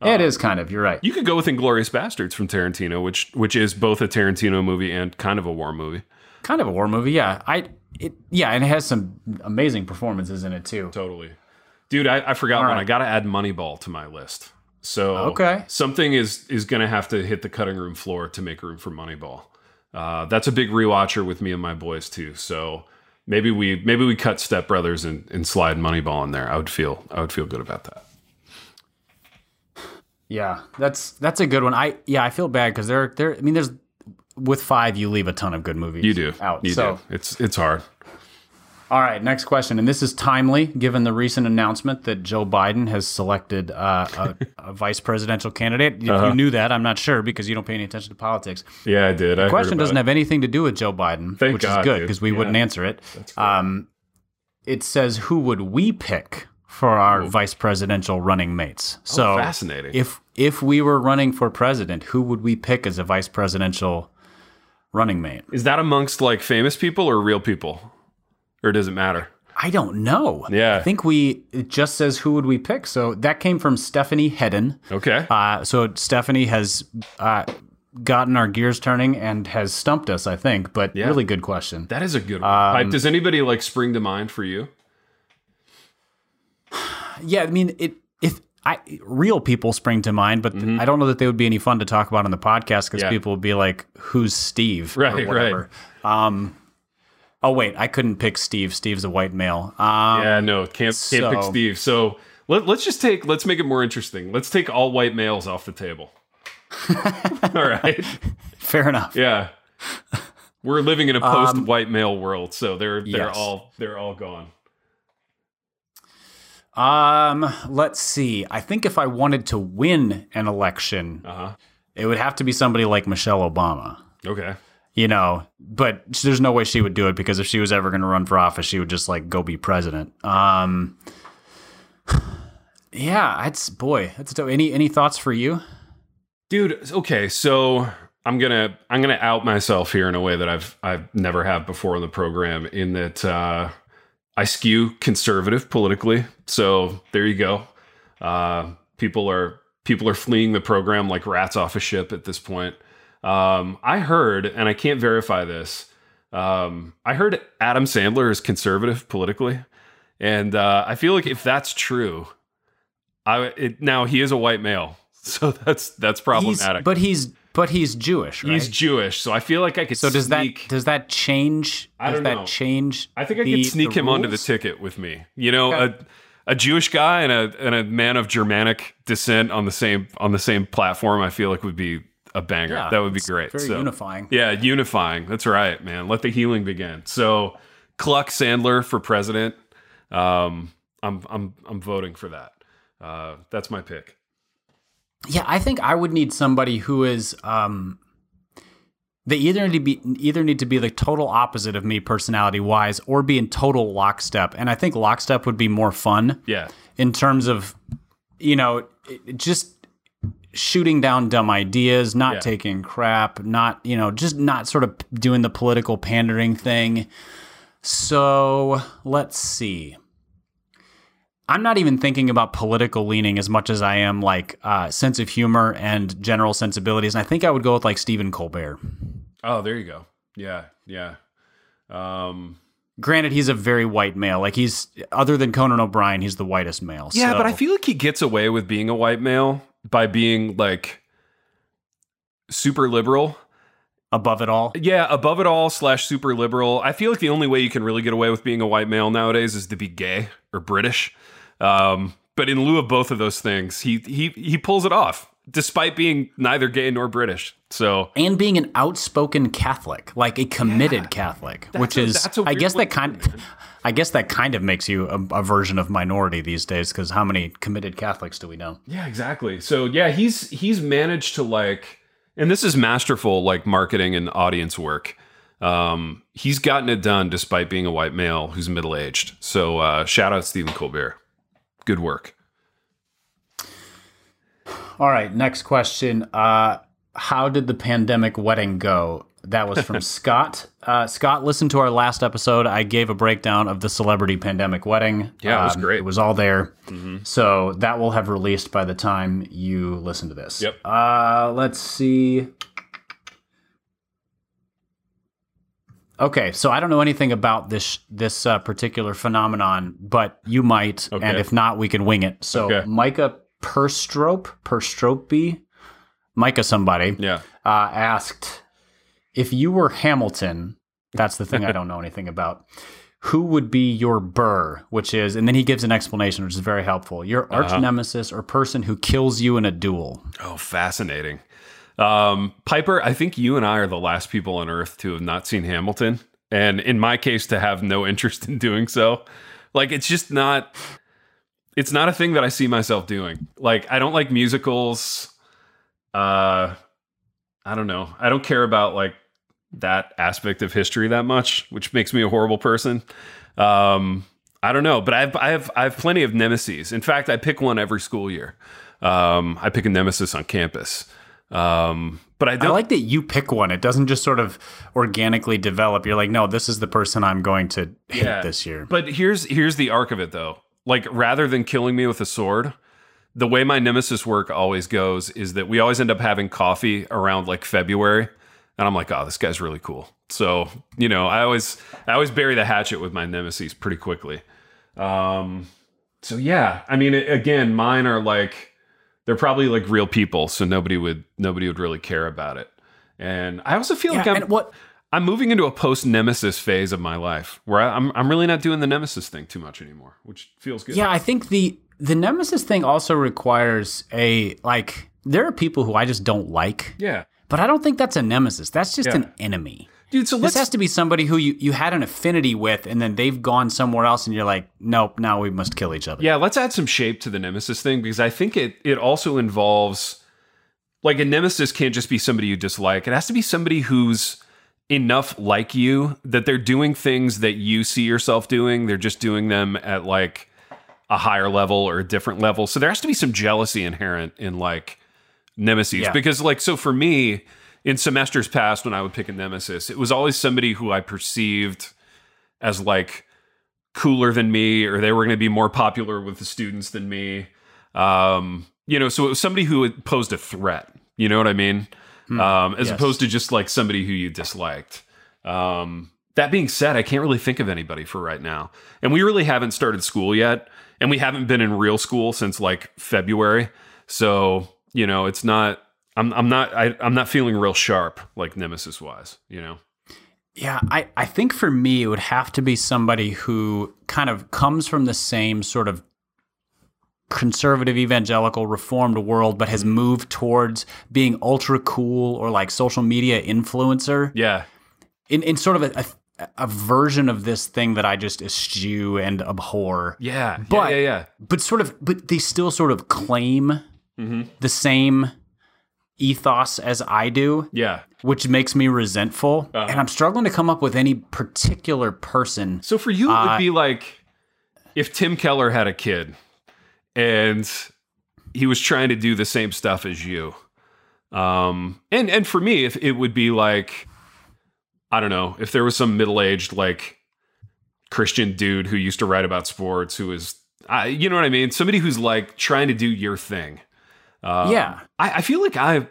it is kind of. You're right. You could go with Inglourious Basterds from Tarantino, which which is both a Tarantino movie and kind of a war movie. Kind of a war movie, yeah. I it yeah, and it has some amazing performances in it too. Totally, dude. I, I forgot All one. Right. I got to add Moneyball to my list. So okay, something is is going to have to hit the cutting room floor to make room for Moneyball. Uh, that's a big rewatcher with me and my boys too. So maybe we maybe we cut Step Brothers and, and slide Moneyball in there. I would feel I would feel good about that. Yeah, that's that's a good one. I yeah, I feel bad because there there. I mean, there's with five, you leave a ton of good movies. You do out. You so. do. It's it's hard. All right, next question, and this is timely given the recent announcement that Joe Biden has selected uh, a, a, vice presidential candidate. If uh-huh. you knew that, I'm not sure because you don't pay any attention to politics. Yeah, I did. The I question doesn't it. have anything to do with Joe Biden, Thank which God, is good because we yeah. wouldn't answer it. Um, it says, "Who would we pick for our Ooh. vice presidential running mates?" Oh, so oh, fascinating. If if we were running for president, who would we pick as a vice presidential running mate. Is that amongst like famous people or real people? Or does it matter? I don't know. Yeah. I think we, it just says who would we pick. So that came from Stephanie Hedden. Okay. Uh, so Stephanie has uh, gotten our gears turning and has stumped us, I think. But yeah. really good question. That is a good one. Um, Does anybody like spring to mind for you? Yeah. I mean, it, I real people spring to mind, but mm-hmm. I don't know that they would be any fun to talk about on the podcast because yeah. people would be like, "Who's Steve?" Right, right. Um, oh wait, I couldn't pick Steve. Steve's a white male. Um, yeah, no, can't can't so, pick Steve. So let, us just take let's make it more interesting. Let's take all white males off the table. all right, fair enough. Yeah, we're living in a post white um, male world, so they're they're yes. all they're all gone. Um, let's see. I think if I wanted to win an election, uh-huh. it would have to be somebody like Michelle Obama. Okay. You know, but there's no way she would do it because if she was ever going to run for office, she would just like go be president. Um, yeah, it's boy, that's any any thoughts for you, dude? Okay, so I'm gonna I'm gonna out myself here in a way that I've I've never have before in the program. In that uh, I skew conservative politically, so there you go. Uh, people are people are fleeing the program like rats off a ship at this point. Um, I heard, and I can't verify this. Um, I heard Adam Sandler is conservative politically, and uh, I feel like if that's true, I it, now he is a white male, so that's that's problematic. He's, but he's but he's Jewish, right? He's Jewish, so I feel like I could. So does sneak, that does that change? I don't does know. that change? I think I could sneak him rules? onto the ticket with me. You know, okay. a a Jewish guy and a and a man of Germanic descent on the same on the same platform. I feel like would be a banger. Yeah, that would be great. Very so, unifying. Yeah, unifying. That's right, man. Let the healing begin. So, Kluck Sandler for president. Um, I'm I'm I'm voting for that. Uh, that's my pick. Yeah, I think I would need somebody who is um, they either need to be either need to be the total opposite of me personality wise or be in total lockstep. And I think lockstep would be more fun. Yeah. In terms of you know, just shooting down dumb ideas, not yeah. taking crap, not, you know, just not sort of doing the political pandering thing. So, let's see. I'm not even thinking about political leaning as much as I am like uh, sense of humor and general sensibilities. And I think I would go with like Stephen Colbert. Oh, there you go. Yeah, yeah. Um, Granted, he's a very white male. Like he's other than Conan O'Brien, he's the whitest male. Yeah, so. but I feel like he gets away with being a white male by being like super liberal above it all. Yeah, above it all slash super liberal. I feel like the only way you can really get away with being a white male nowadays is to be gay or British. Um, but in lieu of both of those things, he he he pulls it off. despite being neither gay nor British. So and being an outspoken Catholic, like a committed yeah, Catholic, which a, is I guess that kind. I guess that kind of makes you a, a version of minority these days because how many committed Catholics do we know? Yeah, exactly. So yeah, he's he's managed to like, and this is masterful like marketing and audience work. Um, he's gotten it done despite being a white male who's middle aged. So uh, shout out to Stephen Colbert. Good work. All right, next question. Uh, how did the pandemic wedding go? That was from Scott. Uh, Scott, listen to our last episode. I gave a breakdown of the celebrity pandemic wedding. Yeah, it was um, great. It was all there. Mm-hmm. So that will have released by the time you listen to this. Yep. Uh, let's see. Okay, so I don't know anything about this this uh, particular phenomenon, but you might, okay. and if not, we can wing it. So okay. Micah Perstrope, Perstrope, Micah somebody, yeah, uh, asked if you were Hamilton. That's the thing I don't know anything about. Who would be your Burr? Which is, and then he gives an explanation, which is very helpful. Your arch uh-huh. nemesis or person who kills you in a duel. Oh, fascinating. Um, Piper, I think you and I are the last people on Earth to have not seen Hamilton, and in my case, to have no interest in doing so. Like, it's just not it's not a thing that I see myself doing. Like I don't like musicals. Uh I don't know. I don't care about like that aspect of history that much, which makes me a horrible person. Um I don't know, but I have I have I have plenty of nemesis. In fact, I pick one every school year. Um I pick a nemesis on campus. Um but I, I like that you pick one. It doesn't just sort of organically develop. You're like, no, this is the person I'm going to hit yeah, this year. But here's here's the arc of it though like rather than killing me with a sword, the way my nemesis work always goes is that we always end up having coffee around like February. And I'm like, oh, this guy's really cool. So, you know, I always I always bury the hatchet with my nemesis pretty quickly. Um so yeah, I mean again, mine are like they're probably like real people, so nobody would nobody would really care about it. And I also feel yeah, like I'm what I'm moving into a post nemesis phase of my life where I, am I'm really not doing the nemesis thing too much anymore, which feels good. Yeah, I think the the nemesis thing also requires a like there are people who I just don't like. Yeah. But I don't think that's a nemesis. That's just yeah. an enemy. Dude, so this has to be somebody who you, you had an affinity with, and then they've gone somewhere else, and you're like, nope, now we must kill each other. Yeah, let's add some shape to the nemesis thing because I think it it also involves like a nemesis can't just be somebody you dislike. It has to be somebody who's enough like you that they're doing things that you see yourself doing. They're just doing them at like a higher level or a different level. So there has to be some jealousy inherent in like nemesis yeah. because like so for me in semesters past when I would pick a nemesis, it was always somebody who I perceived as like cooler than me or they were going to be more popular with the students than me. Um, you know, so it was somebody who posed a threat. You know what I mean? Hmm. um, as yes. opposed to just like somebody who you disliked. Um, that being said, I can't really think of anybody for right now. And we really haven't started school yet. And we haven't been in real school since like February. So, you know, it's not, I'm, I'm not, I, I'm not feeling real sharp like Nemesis wise, you know? Yeah, I, I think for me, it would have to be somebody who kind of comes from the same sort of conservative evangelical reformed world but has moved towards being ultra cool or like social media influencer yeah in, in sort of a, a, a version of this thing that i just eschew and abhor yeah but yeah, yeah, yeah. but sort of but they still sort of claim mm-hmm. the same ethos as i do yeah which makes me resentful uh-huh. and i'm struggling to come up with any particular person so for you it would uh, be like if tim keller had a kid and he was trying to do the same stuff as you. Um, and and for me, if it would be like, I don't know, if there was some middle aged like Christian dude who used to write about sports, who is, I, you know what I mean, somebody who's like trying to do your thing. Uh, yeah, I, I feel like I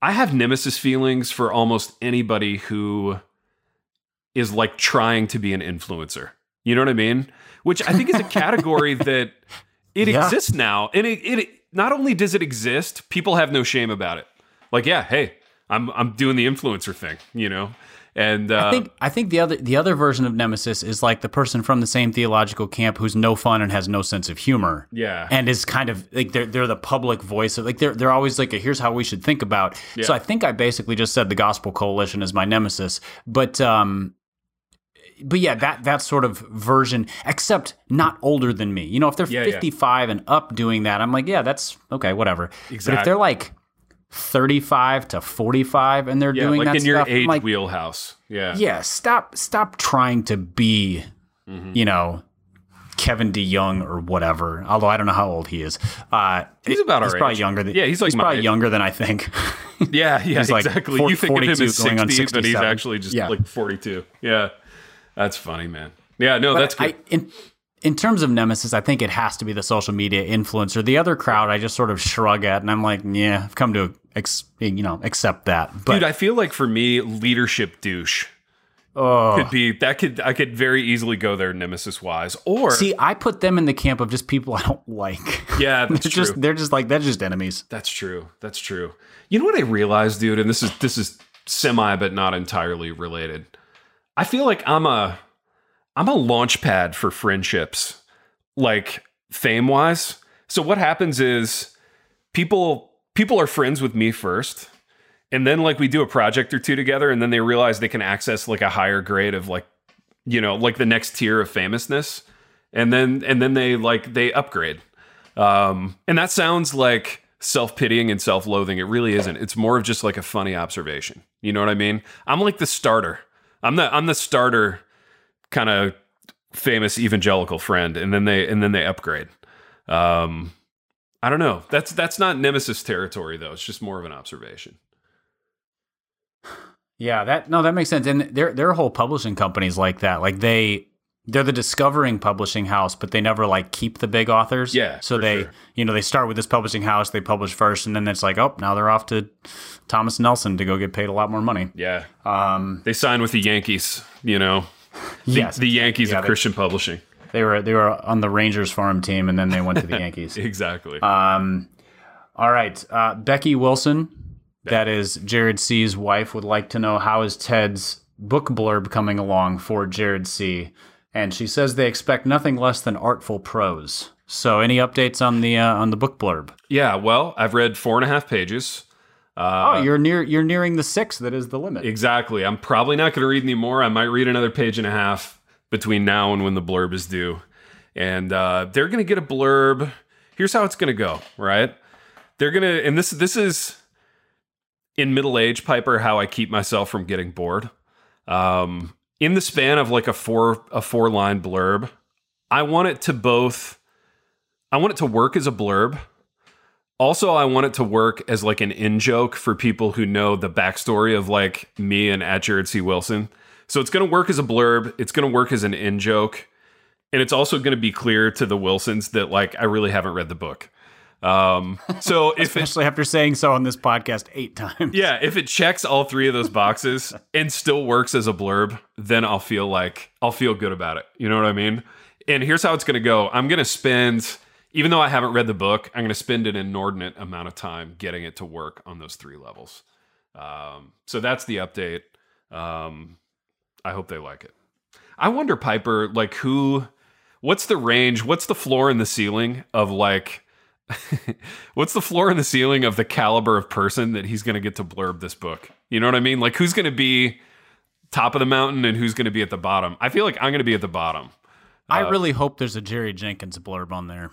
I have nemesis feelings for almost anybody who is like trying to be an influencer. You know what I mean? Which I think is a category that it yeah. exists now, and it, it not only does it exist, people have no shame about it. Like, yeah, hey, I'm I'm doing the influencer thing, you know, And uh, I think I think the other the other version of Nemesis is like the person from the same theological camp who's no fun and has no sense of humor. Yeah. And is kind of like they're they're the public voice of like they're they're always like a, here's how we should think about. Yeah. So I think I basically just said the Gospel Coalition is my nemesis. But um but yeah, that that sort of version, except not older than me. You know, if they're yeah, 55 yeah. and up doing that, I'm like, yeah, that's okay, whatever. Exactly. But if they're like 35 to 45 and they're yeah, doing like that in your stuff, age like, wheelhouse. Yeah. Yeah, stop stop trying to be, mm-hmm. you know, Kevin DeYoung or whatever. Although I don't know how old he is. Uh, he's about he's probably age. younger than yeah. He's like he's probably age. younger than I think. yeah, yeah, he's exactly. Like you think of him as sixty, but he's actually just yeah. like forty-two. Yeah, that's funny, man. Yeah, no, but that's good. I, in, in terms of nemesis, I think it has to be the social media influencer. The other crowd, I just sort of shrug at, and I'm like, yeah, I've come to ex- you know accept that. But dude, I feel like for me, leadership douche. Oh. Could be that could I could very easily go there nemesis wise. Or see, I put them in the camp of just people I don't like. Yeah, that's they're true. Just, they're just like they're just enemies. That's true. That's true. You know what I realized, dude, and this is this is semi but not entirely related. I feel like I'm a I'm a launch pad for friendships, like fame wise. So what happens is people people are friends with me first and then like we do a project or two together and then they realize they can access like a higher grade of like you know like the next tier of famousness and then and then they like they upgrade. Um and that sounds like self-pitying and self-loathing. It really isn't. It's more of just like a funny observation. You know what i mean? I'm like the starter. I'm the i'm the starter kind of famous evangelical friend and then they and then they upgrade um i don't know that's that's not nemesis territory though it's just more of an observation yeah, that no, that makes sense. And their their whole publishing companies like that. Like they they're the discovering publishing house, but they never like keep the big authors. Yeah. So they sure. you know, they start with this publishing house, they publish first, and then it's like, oh, now they're off to Thomas Nelson to go get paid a lot more money. Yeah. Um they sign with the Yankees, you know. The, yes. The Yankees yeah, of they, Christian publishing. They were they were on the Rangers farm team and then they went to the Yankees. exactly. Um all right. Uh, Becky Wilson that is Jared C's wife would like to know how is Ted's book blurb coming along for Jared C. And she says they expect nothing less than artful prose. So, any updates on the uh, on the book blurb? Yeah, well, I've read four and a half pages. Uh, oh, you're near you're nearing the six that is the limit. Exactly. I'm probably not going to read any more. I might read another page and a half between now and when the blurb is due. And uh, they're going to get a blurb. Here's how it's going to go. Right? They're going to, and this this is in middle age Piper how I keep myself from getting bored. Um, in the span of like a four a four line blurb, I want it to both I want it to work as a blurb. Also, I want it to work as like an in joke for people who know the backstory of like me and at Jared C. Wilson. So it's going to work as a blurb. It's going to work as an in joke, and it's also going to be clear to the Wilsons that like I really haven't read the book. Um, so if especially it, after saying so on this podcast eight times, yeah, if it checks all three of those boxes and still works as a blurb, then I'll feel like I'll feel good about it. You know what I mean? And here's how it's going to go. I'm going to spend, even though I haven't read the book, I'm going to spend an inordinate amount of time getting it to work on those three levels. Um, so that's the update. Um, I hope they like it. I wonder, Piper, like who, what's the range? What's the floor and the ceiling of like what's the floor and the ceiling of the caliber of person that he's going to get to blurb this book? You know what I mean? Like who's going to be top of the mountain and who's going to be at the bottom? I feel like I'm going to be at the bottom. I uh, really hope there's a Jerry Jenkins blurb on there.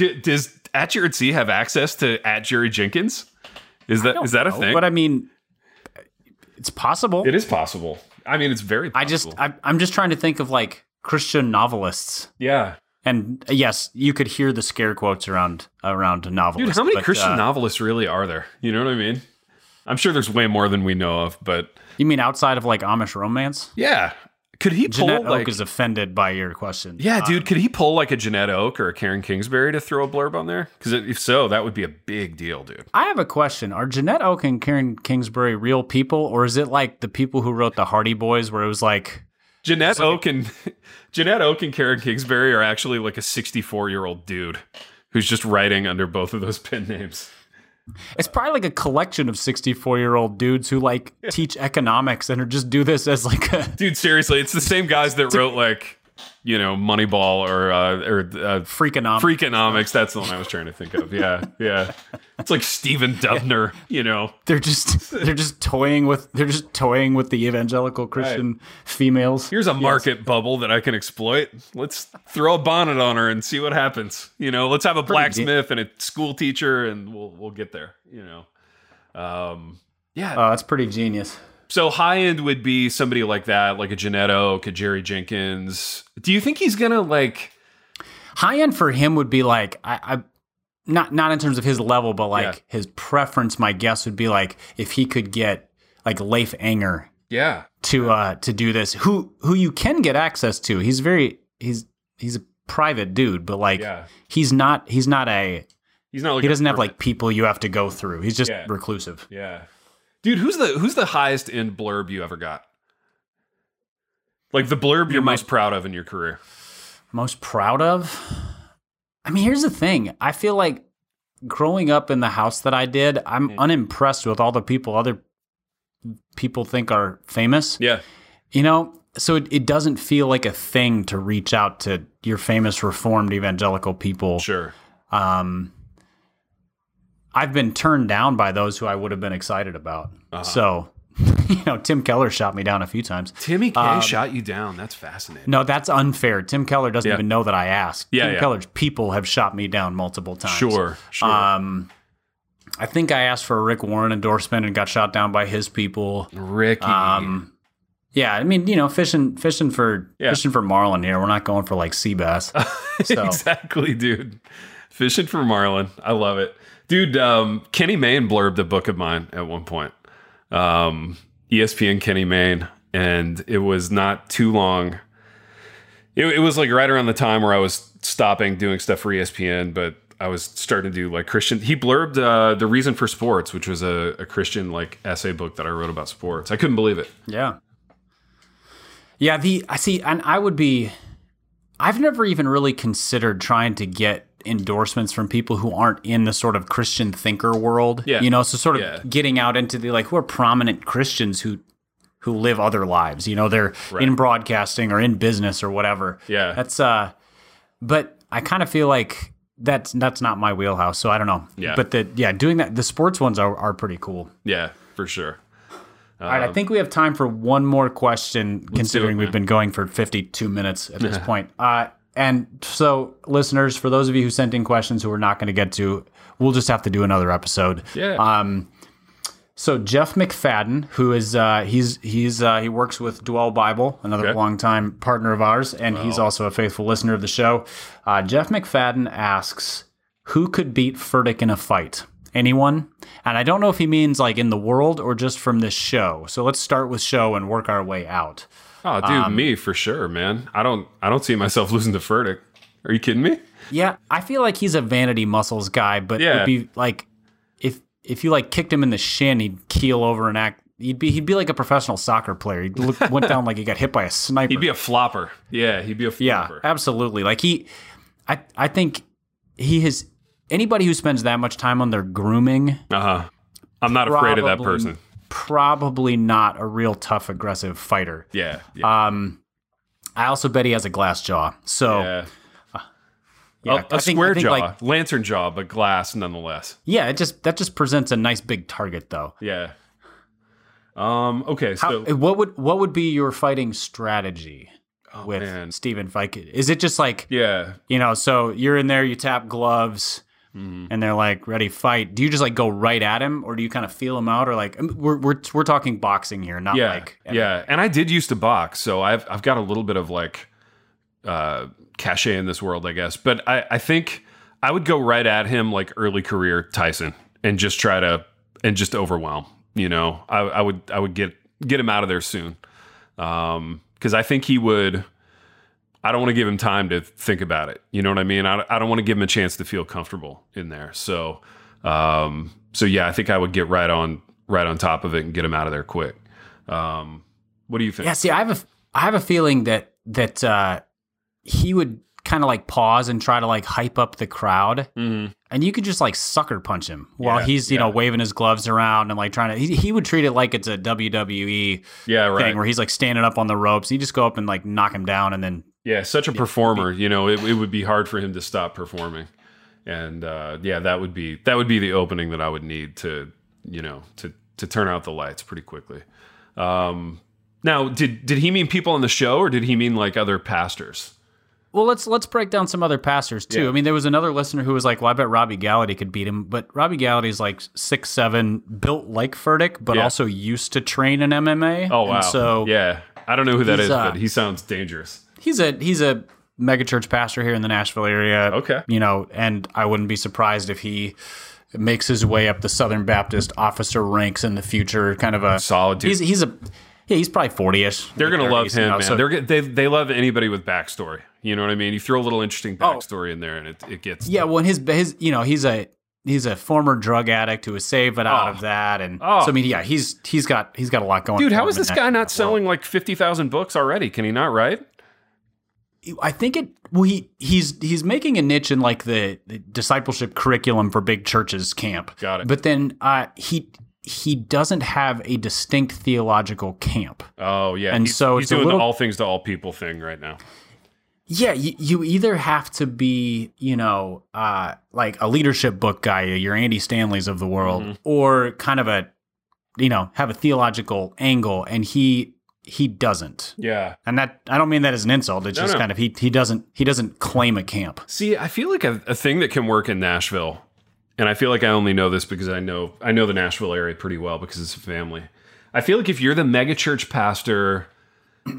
D- does at Jared C have access to at Jerry Jenkins? Is that is that a thing? But I mean, it's possible. It is possible. I mean, it's very. Possible. I just I, I'm just trying to think of like Christian novelists. Yeah. And yes, you could hear the scare quotes around around novelists. Dude, how many but, Christian uh, novelists really are there? You know what I mean? I'm sure there's way more than we know of, but you mean outside of like Amish romance? Yeah. Could he pull Janette like, is offended by your question? Yeah, dude. Um, could he pull like a Janette Oke or a Karen Kingsbury to throw a blurb on there? Because if so, that would be a big deal, dude. I have a question: Are Janette Oke and Karen Kingsbury real people, or is it like the people who wrote the Hardy Boys, where it was like Janette like Oke and Janette Oke and Karen Kingsbury are actually like a 64 year old dude who's just writing under both of those pen names. It's probably like a collection of 64 year old dudes who like teach economics and are just do this as like a dude. Seriously, it's the same guys that wrote like you know Moneyball or uh, or uh, Freakonomics. Freakonomics. That's the one I was trying to think of. Yeah, yeah. It's like Stephen Dubner. You know, they're just they're just toying with they're just toying with the evangelical Christian right. females. Here's a market yes. bubble that I can exploit. Let's throw a bonnet on her and see what happens. You know, let's have a blacksmith and a school teacher, and we'll we'll get there. You know, um, yeah. Oh, that's pretty genius. So high end would be somebody like that, like a Janette Oke, a Jerry Jenkins. Do you think he's gonna like high end for him would be like I, I not not in terms of his level, but like yeah. his preference. My guess would be like if he could get like Leif Enger, yeah, to uh to do this. Who who you can get access to. He's very he's he's a private dude, but like yeah. he's not he's not a he's not like he doesn't have like people you have to go through. He's just yeah. reclusive. Yeah. Dude, who's the who's the highest end blurb you ever got? Like the blurb you're, you're most proud of in your career. Most proud of? I mean, here's the thing. I feel like growing up in the house that I did, I'm unimpressed with all the people other people think are famous. Yeah. You know, so it, it doesn't feel like a thing to reach out to your famous reformed evangelical people. Sure. Um, I've been turned down by those who I would have been excited about. Uh-huh. So, you know, Tim Keller shot me down a few times. Timmy K um, shot you down. That's fascinating. No, that's unfair. Tim Keller doesn't yeah. even know that I asked. Yeah, Tim yeah. Keller's people have shot me down multiple times. Sure, sure. Um, I think I asked for a Rick Warren endorsement and got shot down by his people. Ricky. Um, yeah, I mean, you know, fishing fishing for yeah. fishing for marlin here. We're not going for like sea bass. So. exactly, dude. Fishing for marlin. I love it. Dude, um, Kenny Mayne blurbed a book of mine at one point. Um, ESPN Kenny Mayne, and it was not too long. It, it, was like right around the time where I was stopping doing stuff for ESPN, but I was starting to do like Christian. He blurbed uh, the reason for sports, which was a, a Christian like essay book that I wrote about sports. I couldn't believe it. Yeah, yeah. The I see, and I would be. I've never even really considered trying to get endorsements from people who aren't in the sort of Christian thinker world. Yeah. You know, so sort of yeah. getting out into the like who are prominent Christians who who live other lives. You know, they're right. in broadcasting or in business or whatever. Yeah. That's uh but I kind of feel like that's that's not my wheelhouse. So I don't know. Yeah. But the yeah, doing that the sports ones are, are pretty cool. Yeah, for sure. All right, I think we have time for one more question, considering it, we've been going for 52 minutes at this point. Uh, and so, listeners, for those of you who sent in questions who we're not going to get to, we'll just have to do another episode. Yeah. Um, so Jeff McFadden, who is uh, he's he's uh, he works with Dwell Bible, another okay. longtime partner of ours, and he's also a faithful listener of the show. Uh, Jeff McFadden asks, "Who could beat Furtick in a fight? Anyone?" And I don't know if he means like in the world or just from this show. So let's start with show and work our way out. Oh, dude, um, me for sure, man. I don't I don't see myself losing to Furtick. Are you kidding me? Yeah, I feel like he's a vanity muscles guy, but yeah. it'd be like if if you like kicked him in the shin, he'd keel over and act. He'd be he'd be like a professional soccer player. He went down like he got hit by a sniper. He'd be a flopper. Yeah, he'd be a flopper. Yeah, absolutely. Like he, I I think he has anybody who spends that much time on their grooming. Uh huh. I'm not afraid of that person probably not a real tough, aggressive fighter. Yeah. yeah. Um, I also bet he has a glass jaw. So. Yeah. Uh, yeah, a, a think, square jaw, like, lantern jaw, but glass nonetheless. Yeah, it just that just presents a nice big target, though. Yeah. Um. Okay. So, How, what would what would be your fighting strategy? Oh, with man. Stephen Fike. Is it just like yeah, you know? So you're in there, you tap gloves, Mm-hmm. and they're like ready fight. Do you just like go right at him or do you kind of feel him out or like um, we're we're, we're talking boxing here not yeah, like yeah. and i did used to box so i've i've got a little bit of like uh cachet in this world i guess. But i i think i would go right at him like early career tyson and just try to and just overwhelm you know? I, I would i would get get him out of there soon. Um because i think he would I don't want to give him time to think about it. You know what I mean? I, I don't want to give him a chance to feel comfortable in there. So, um, so yeah, I think I would get right on right on top of it and get him out of there quick. Um, what do you think? Yeah, see, I have a I have a feeling that that uh, he would kind of like pause and try to like hype up the crowd, mm-hmm. and you could just like sucker punch him while yeah, he's you yeah. know waving his gloves around and like trying to. He, he would treat it like it's a WWE yeah right. thing where he's like standing up on the ropes. You just go up and like knock him down, and then yeah, such a performer. You know, it, it would be hard for him to stop performing, and uh, yeah, that would be that would be the opening that I would need to you know to to turn out the lights pretty quickly. Um, now, did did he mean people on the show, or did he mean like other pastors? Well, let's let's break down some other pastors too. Yeah. I mean, there was another listener who was like, "Well, I bet Robbie Gallaty could beat him," but Robbie Gallaty's like six seven, built like Furtick, but yeah. also used to train in MMA. Oh wow! And so yeah, I don't know who that is, uh, but he sounds dangerous. He's a he's a megachurch pastor here in the Nashville area. Okay, you know, and I wouldn't be surprised if he makes his way up the Southern Baptist officer ranks in the future. Kind of a solid. Dude. He's he's a yeah, he's probably forty-ish. They're gonna love him, man. So, They're they they love anybody with backstory. You know what I mean? You throw a little interesting oh. backstory oh, in there, and it it gets yeah. Well, his his you know he's a he's a former drug addict who was saved oh. out of that, and oh. so I mean, yeah, he's he's got he's got a lot going. Dude, how is this guy not selling like fifty thousand books already? Can he not write? I think it. Well, he he's he's making a niche in like the, the discipleship curriculum for big churches camp. Got it. But then uh, he he doesn't have a distinct theological camp. Oh yeah, and he's, so he's doing little, the all things to all people thing right now. Yeah, you, you either have to be, you know, uh, like a leadership book guy, your Andy Stanleys of the world, mm-hmm. or kind of a, you know, have a theological angle, and he he doesn't. Yeah, and that I don't mean that as an insult. It's no, just no. kind of he he doesn't he doesn't claim a camp. See, I feel like a, a thing that can work in Nashville and I feel like I only know this because I know I know the Nashville area pretty well because it's a family. I feel like if you're the megachurch pastor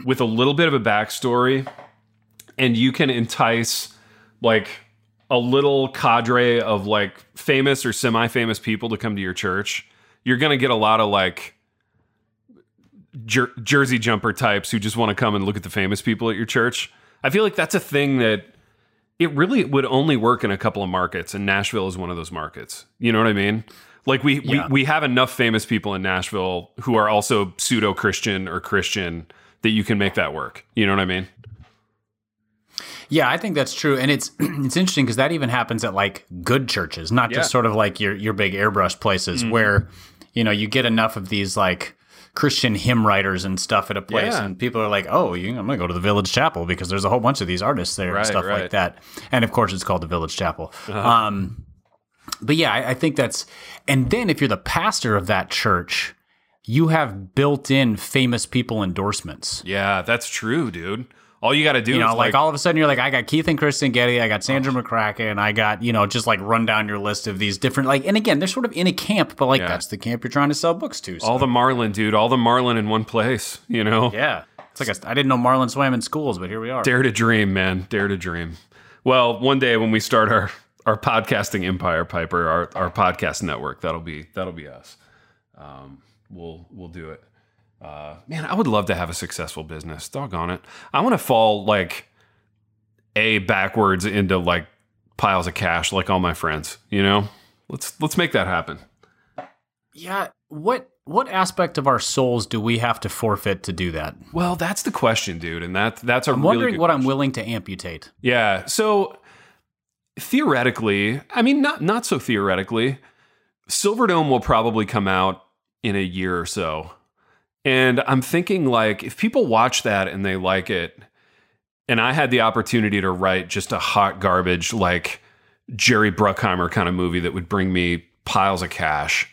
with a little bit of a backstory, and you can entice like a little cadre of like famous or semi-famous people to come to your church, you're gonna get a lot of like jer- jersey jumper types who just want to come and look at the famous people at your church. I feel like that's a thing that it really would only work in a couple of markets, and Nashville is one of those markets. You know what I mean? Like we yeah. we, we have enough famous people in Nashville who are also pseudo Christian or Christian that you can make that work. You know what I mean? Yeah, I think that's true, and it's it's interesting because that even happens at like good churches, not yeah. just sort of like your your big airbrush places mm-hmm. where you know you get enough of these like Christian hymn writers and stuff at a place, yeah. and people are like, "Oh, you, I'm going to go to the Village Chapel because there's a whole bunch of these artists there right, and stuff right. like that." And of course, it's called the Village Chapel. Uh-huh. Um, but yeah, I, I think that's. And then if you're the pastor of that church, you have built-in famous people endorsements. Yeah, that's true, dude. All you got to do, you know, like, like, all of a sudden you're like, I got Keith and Kristen Getty, I got Sandra. McCracken, I got you know, just like run down your list of these different like, and again, they're sort of in a camp, but like yeah. that's the camp you're trying to sell books to. So. All the Marlin, dude, all the Marlin in one place, you know? Yeah, it's like I didn't know Marlin swam in schools, but here we are. Dare to dream, man, dare to dream. Well, one day when we start our our podcasting empire, Piper, our our podcast network, that'll be that'll be us. Um, we'll we'll do it. Uh, man, I would love to have a successful business. Doggone it. I want to fall like a backwards into like piles of cash like all my friends, you know? Let's let's make that happen. Yeah, what what aspect of our souls do we have to forfeit to do that? Well, that's the question, dude, and that that's a I'm wondering really what question. I'm willing to amputate. Yeah, so theoretically, I mean not not so theoretically, Silverdome will probably come out in a year or so. And I'm thinking like if people watch that and they like it, and I had the opportunity to write just a hot garbage like Jerry Bruckheimer kind of movie that would bring me piles of cash,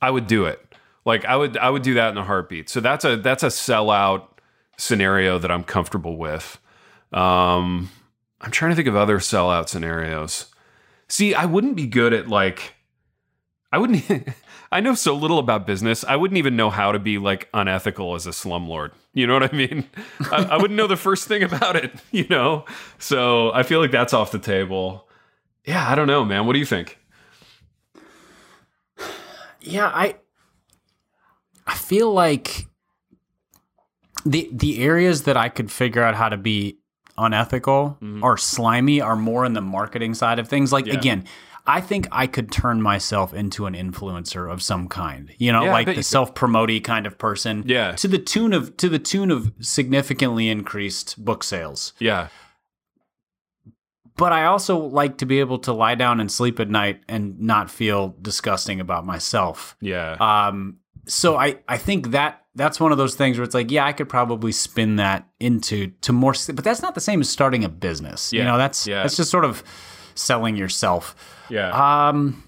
I would do it. Like I would I would do that in a heartbeat. So that's a that's a sellout scenario that I'm comfortable with. Um, I'm trying to think of other sellout scenarios. See, I wouldn't be good at like I wouldn't I know so little about business. I wouldn't even know how to be like unethical as a slumlord. You know what I mean? I, I wouldn't know the first thing about it, you know? So I feel like that's off the table. Yeah, I don't know, man. What do you think? Yeah, I I feel like the the areas that I could figure out how to be unethical mm-hmm. or slimy are more in the marketing side of things. Like yeah. again, I think I could turn myself into an influencer of some kind. You know, yeah, like the self promoting kind of person. Yeah. To the tune of to the tune of significantly increased book sales. Yeah. but I also like to be able to lie down and sleep at night and not feel disgusting about myself. Yeah. Um, so I, I think that that's one of those things where it's like, yeah, I could probably spin that into to more, but that's not the same as starting a business. Yeah. You know, that's yeah. that's just sort of selling yourself. Yeah. Um,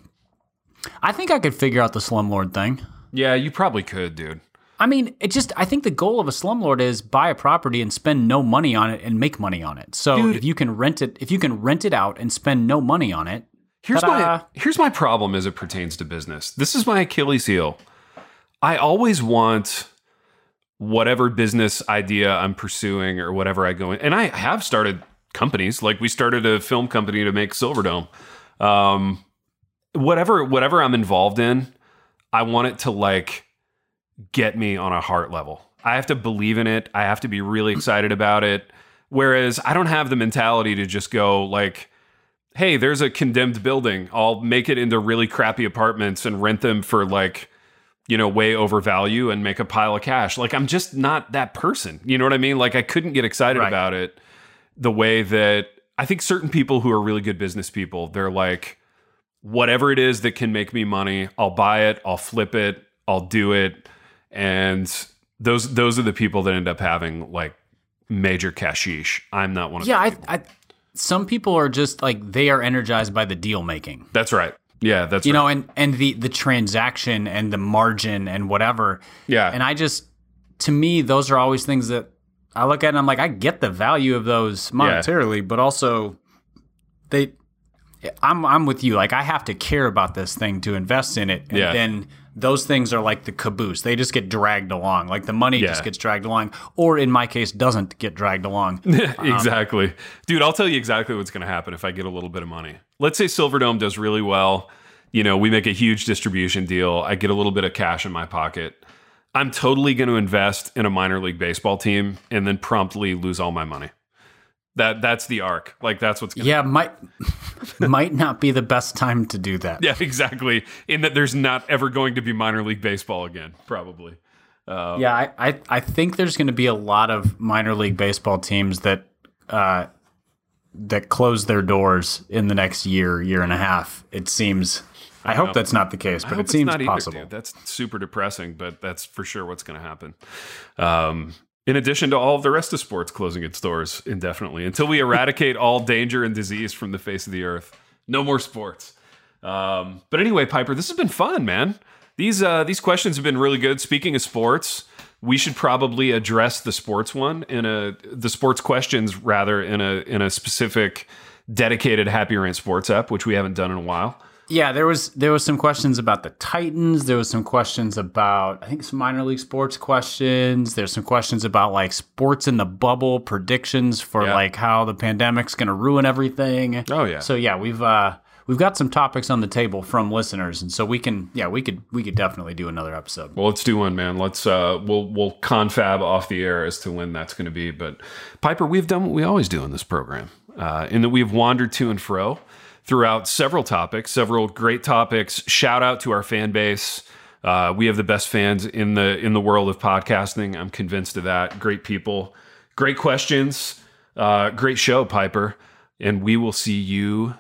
I think I could figure out the slumlord thing. Yeah, you probably could, dude. I mean, it just I think the goal of a slumlord is buy a property and spend no money on it and make money on it. So Dude, if you can rent it if you can rent it out and spend no money on it. Here's ta-da. my here's my problem as it pertains to business. This is my Achilles heel. I always want whatever business idea I'm pursuing or whatever I go in. And I have started companies. Like we started a film company to make Silverdome. Um, whatever whatever I'm involved in, I want it to like get me on a heart level. I have to believe in it. I have to be really excited about it. Whereas I don't have the mentality to just go like, hey, there's a condemned building. I'll make it into really crappy apartments and rent them for like, you know, way over value and make a pile of cash. Like I'm just not that person. You know what I mean? Like I couldn't get excited right. about it the way that I think certain people who are really good business people, they're like, whatever it is that can make me money, I'll buy it, I'll flip it, I'll do it and those those are the people that end up having like major cashish. I'm not one of those. yeah. I, I, some people are just like they are energized by the deal making. That's right. Yeah, that's you right. know, and and the the transaction and the margin and whatever. Yeah, and I just to me those are always things that I look at it and I'm like I get the value of those monetarily, yeah. but also they. I'm I'm with you. Like I have to care about this thing to invest in it, and yeah. then those things are like the caboose. They just get dragged along. Like the money yeah. just gets dragged along, or in my case, doesn't get dragged along. exactly. Um, Dude, I'll tell you exactly what's going to happen if I get a little bit of money. Let's say Silverdome does really well. You know, we make a huge distribution deal. I get a little bit of cash in my pocket. I'm totally going to invest in a minor league baseball team and then promptly lose all my money. That that's the arc. Like that's what's gonna Yeah, happen. might might not be the best time to do that. Yeah, exactly. In that there's not ever going to be minor league baseball again, probably. Uh, yeah, I, I, I think there's going to be a lot of minor league baseball teams that uh, that close their doors in the next year, year and a half. It seems. I, hope that's not the case, but it seems possible. Either, that's super depressing, but that's for sure what's going to happen. Um, in addition to all of the rest of sports closing its doors indefinitely until we eradicate all danger and disease from the face of the earth. No more sports. Um, but anyway, Piper, this has been fun, man. These uh, these questions have been really good. Speaking of sports, we should probably address the sports one in a the sports questions rather in a in a specific dedicated Happy Rant Sports app, which we haven't done in a while. Yeah, there was there was some questions about the Titans. There was some questions about I think some minor league sports questions. There's some questions about like sports in the bubble predictions for yeah. like how the pandemic's going to ruin everything. Oh yeah. So yeah, we've uh we've got some topics on the table from listeners, and so we can yeah we could we could definitely do another episode. Well, let's do one, man. Let's uh we'll we'll confab off the air as to when that's going to be. But Piper, we've done what we always do in this program, uh, in that we've wandered to and fro throughout several topics, several great topics. Shout out to our fan base. Uh, we have the best fans in the in the world of podcasting. I'm convinced of that. Great people, great questions, uh, great show, Piper. And we will see you.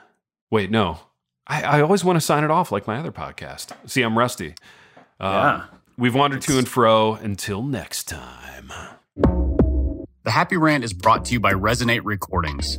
Wait, no, I, I always want to sign it off like my other podcast. See, I'm rusty. Uh, yeah, we've wandered it's... to and fro. Until next time. The Happy Rant is brought to you by Resonate Recordings.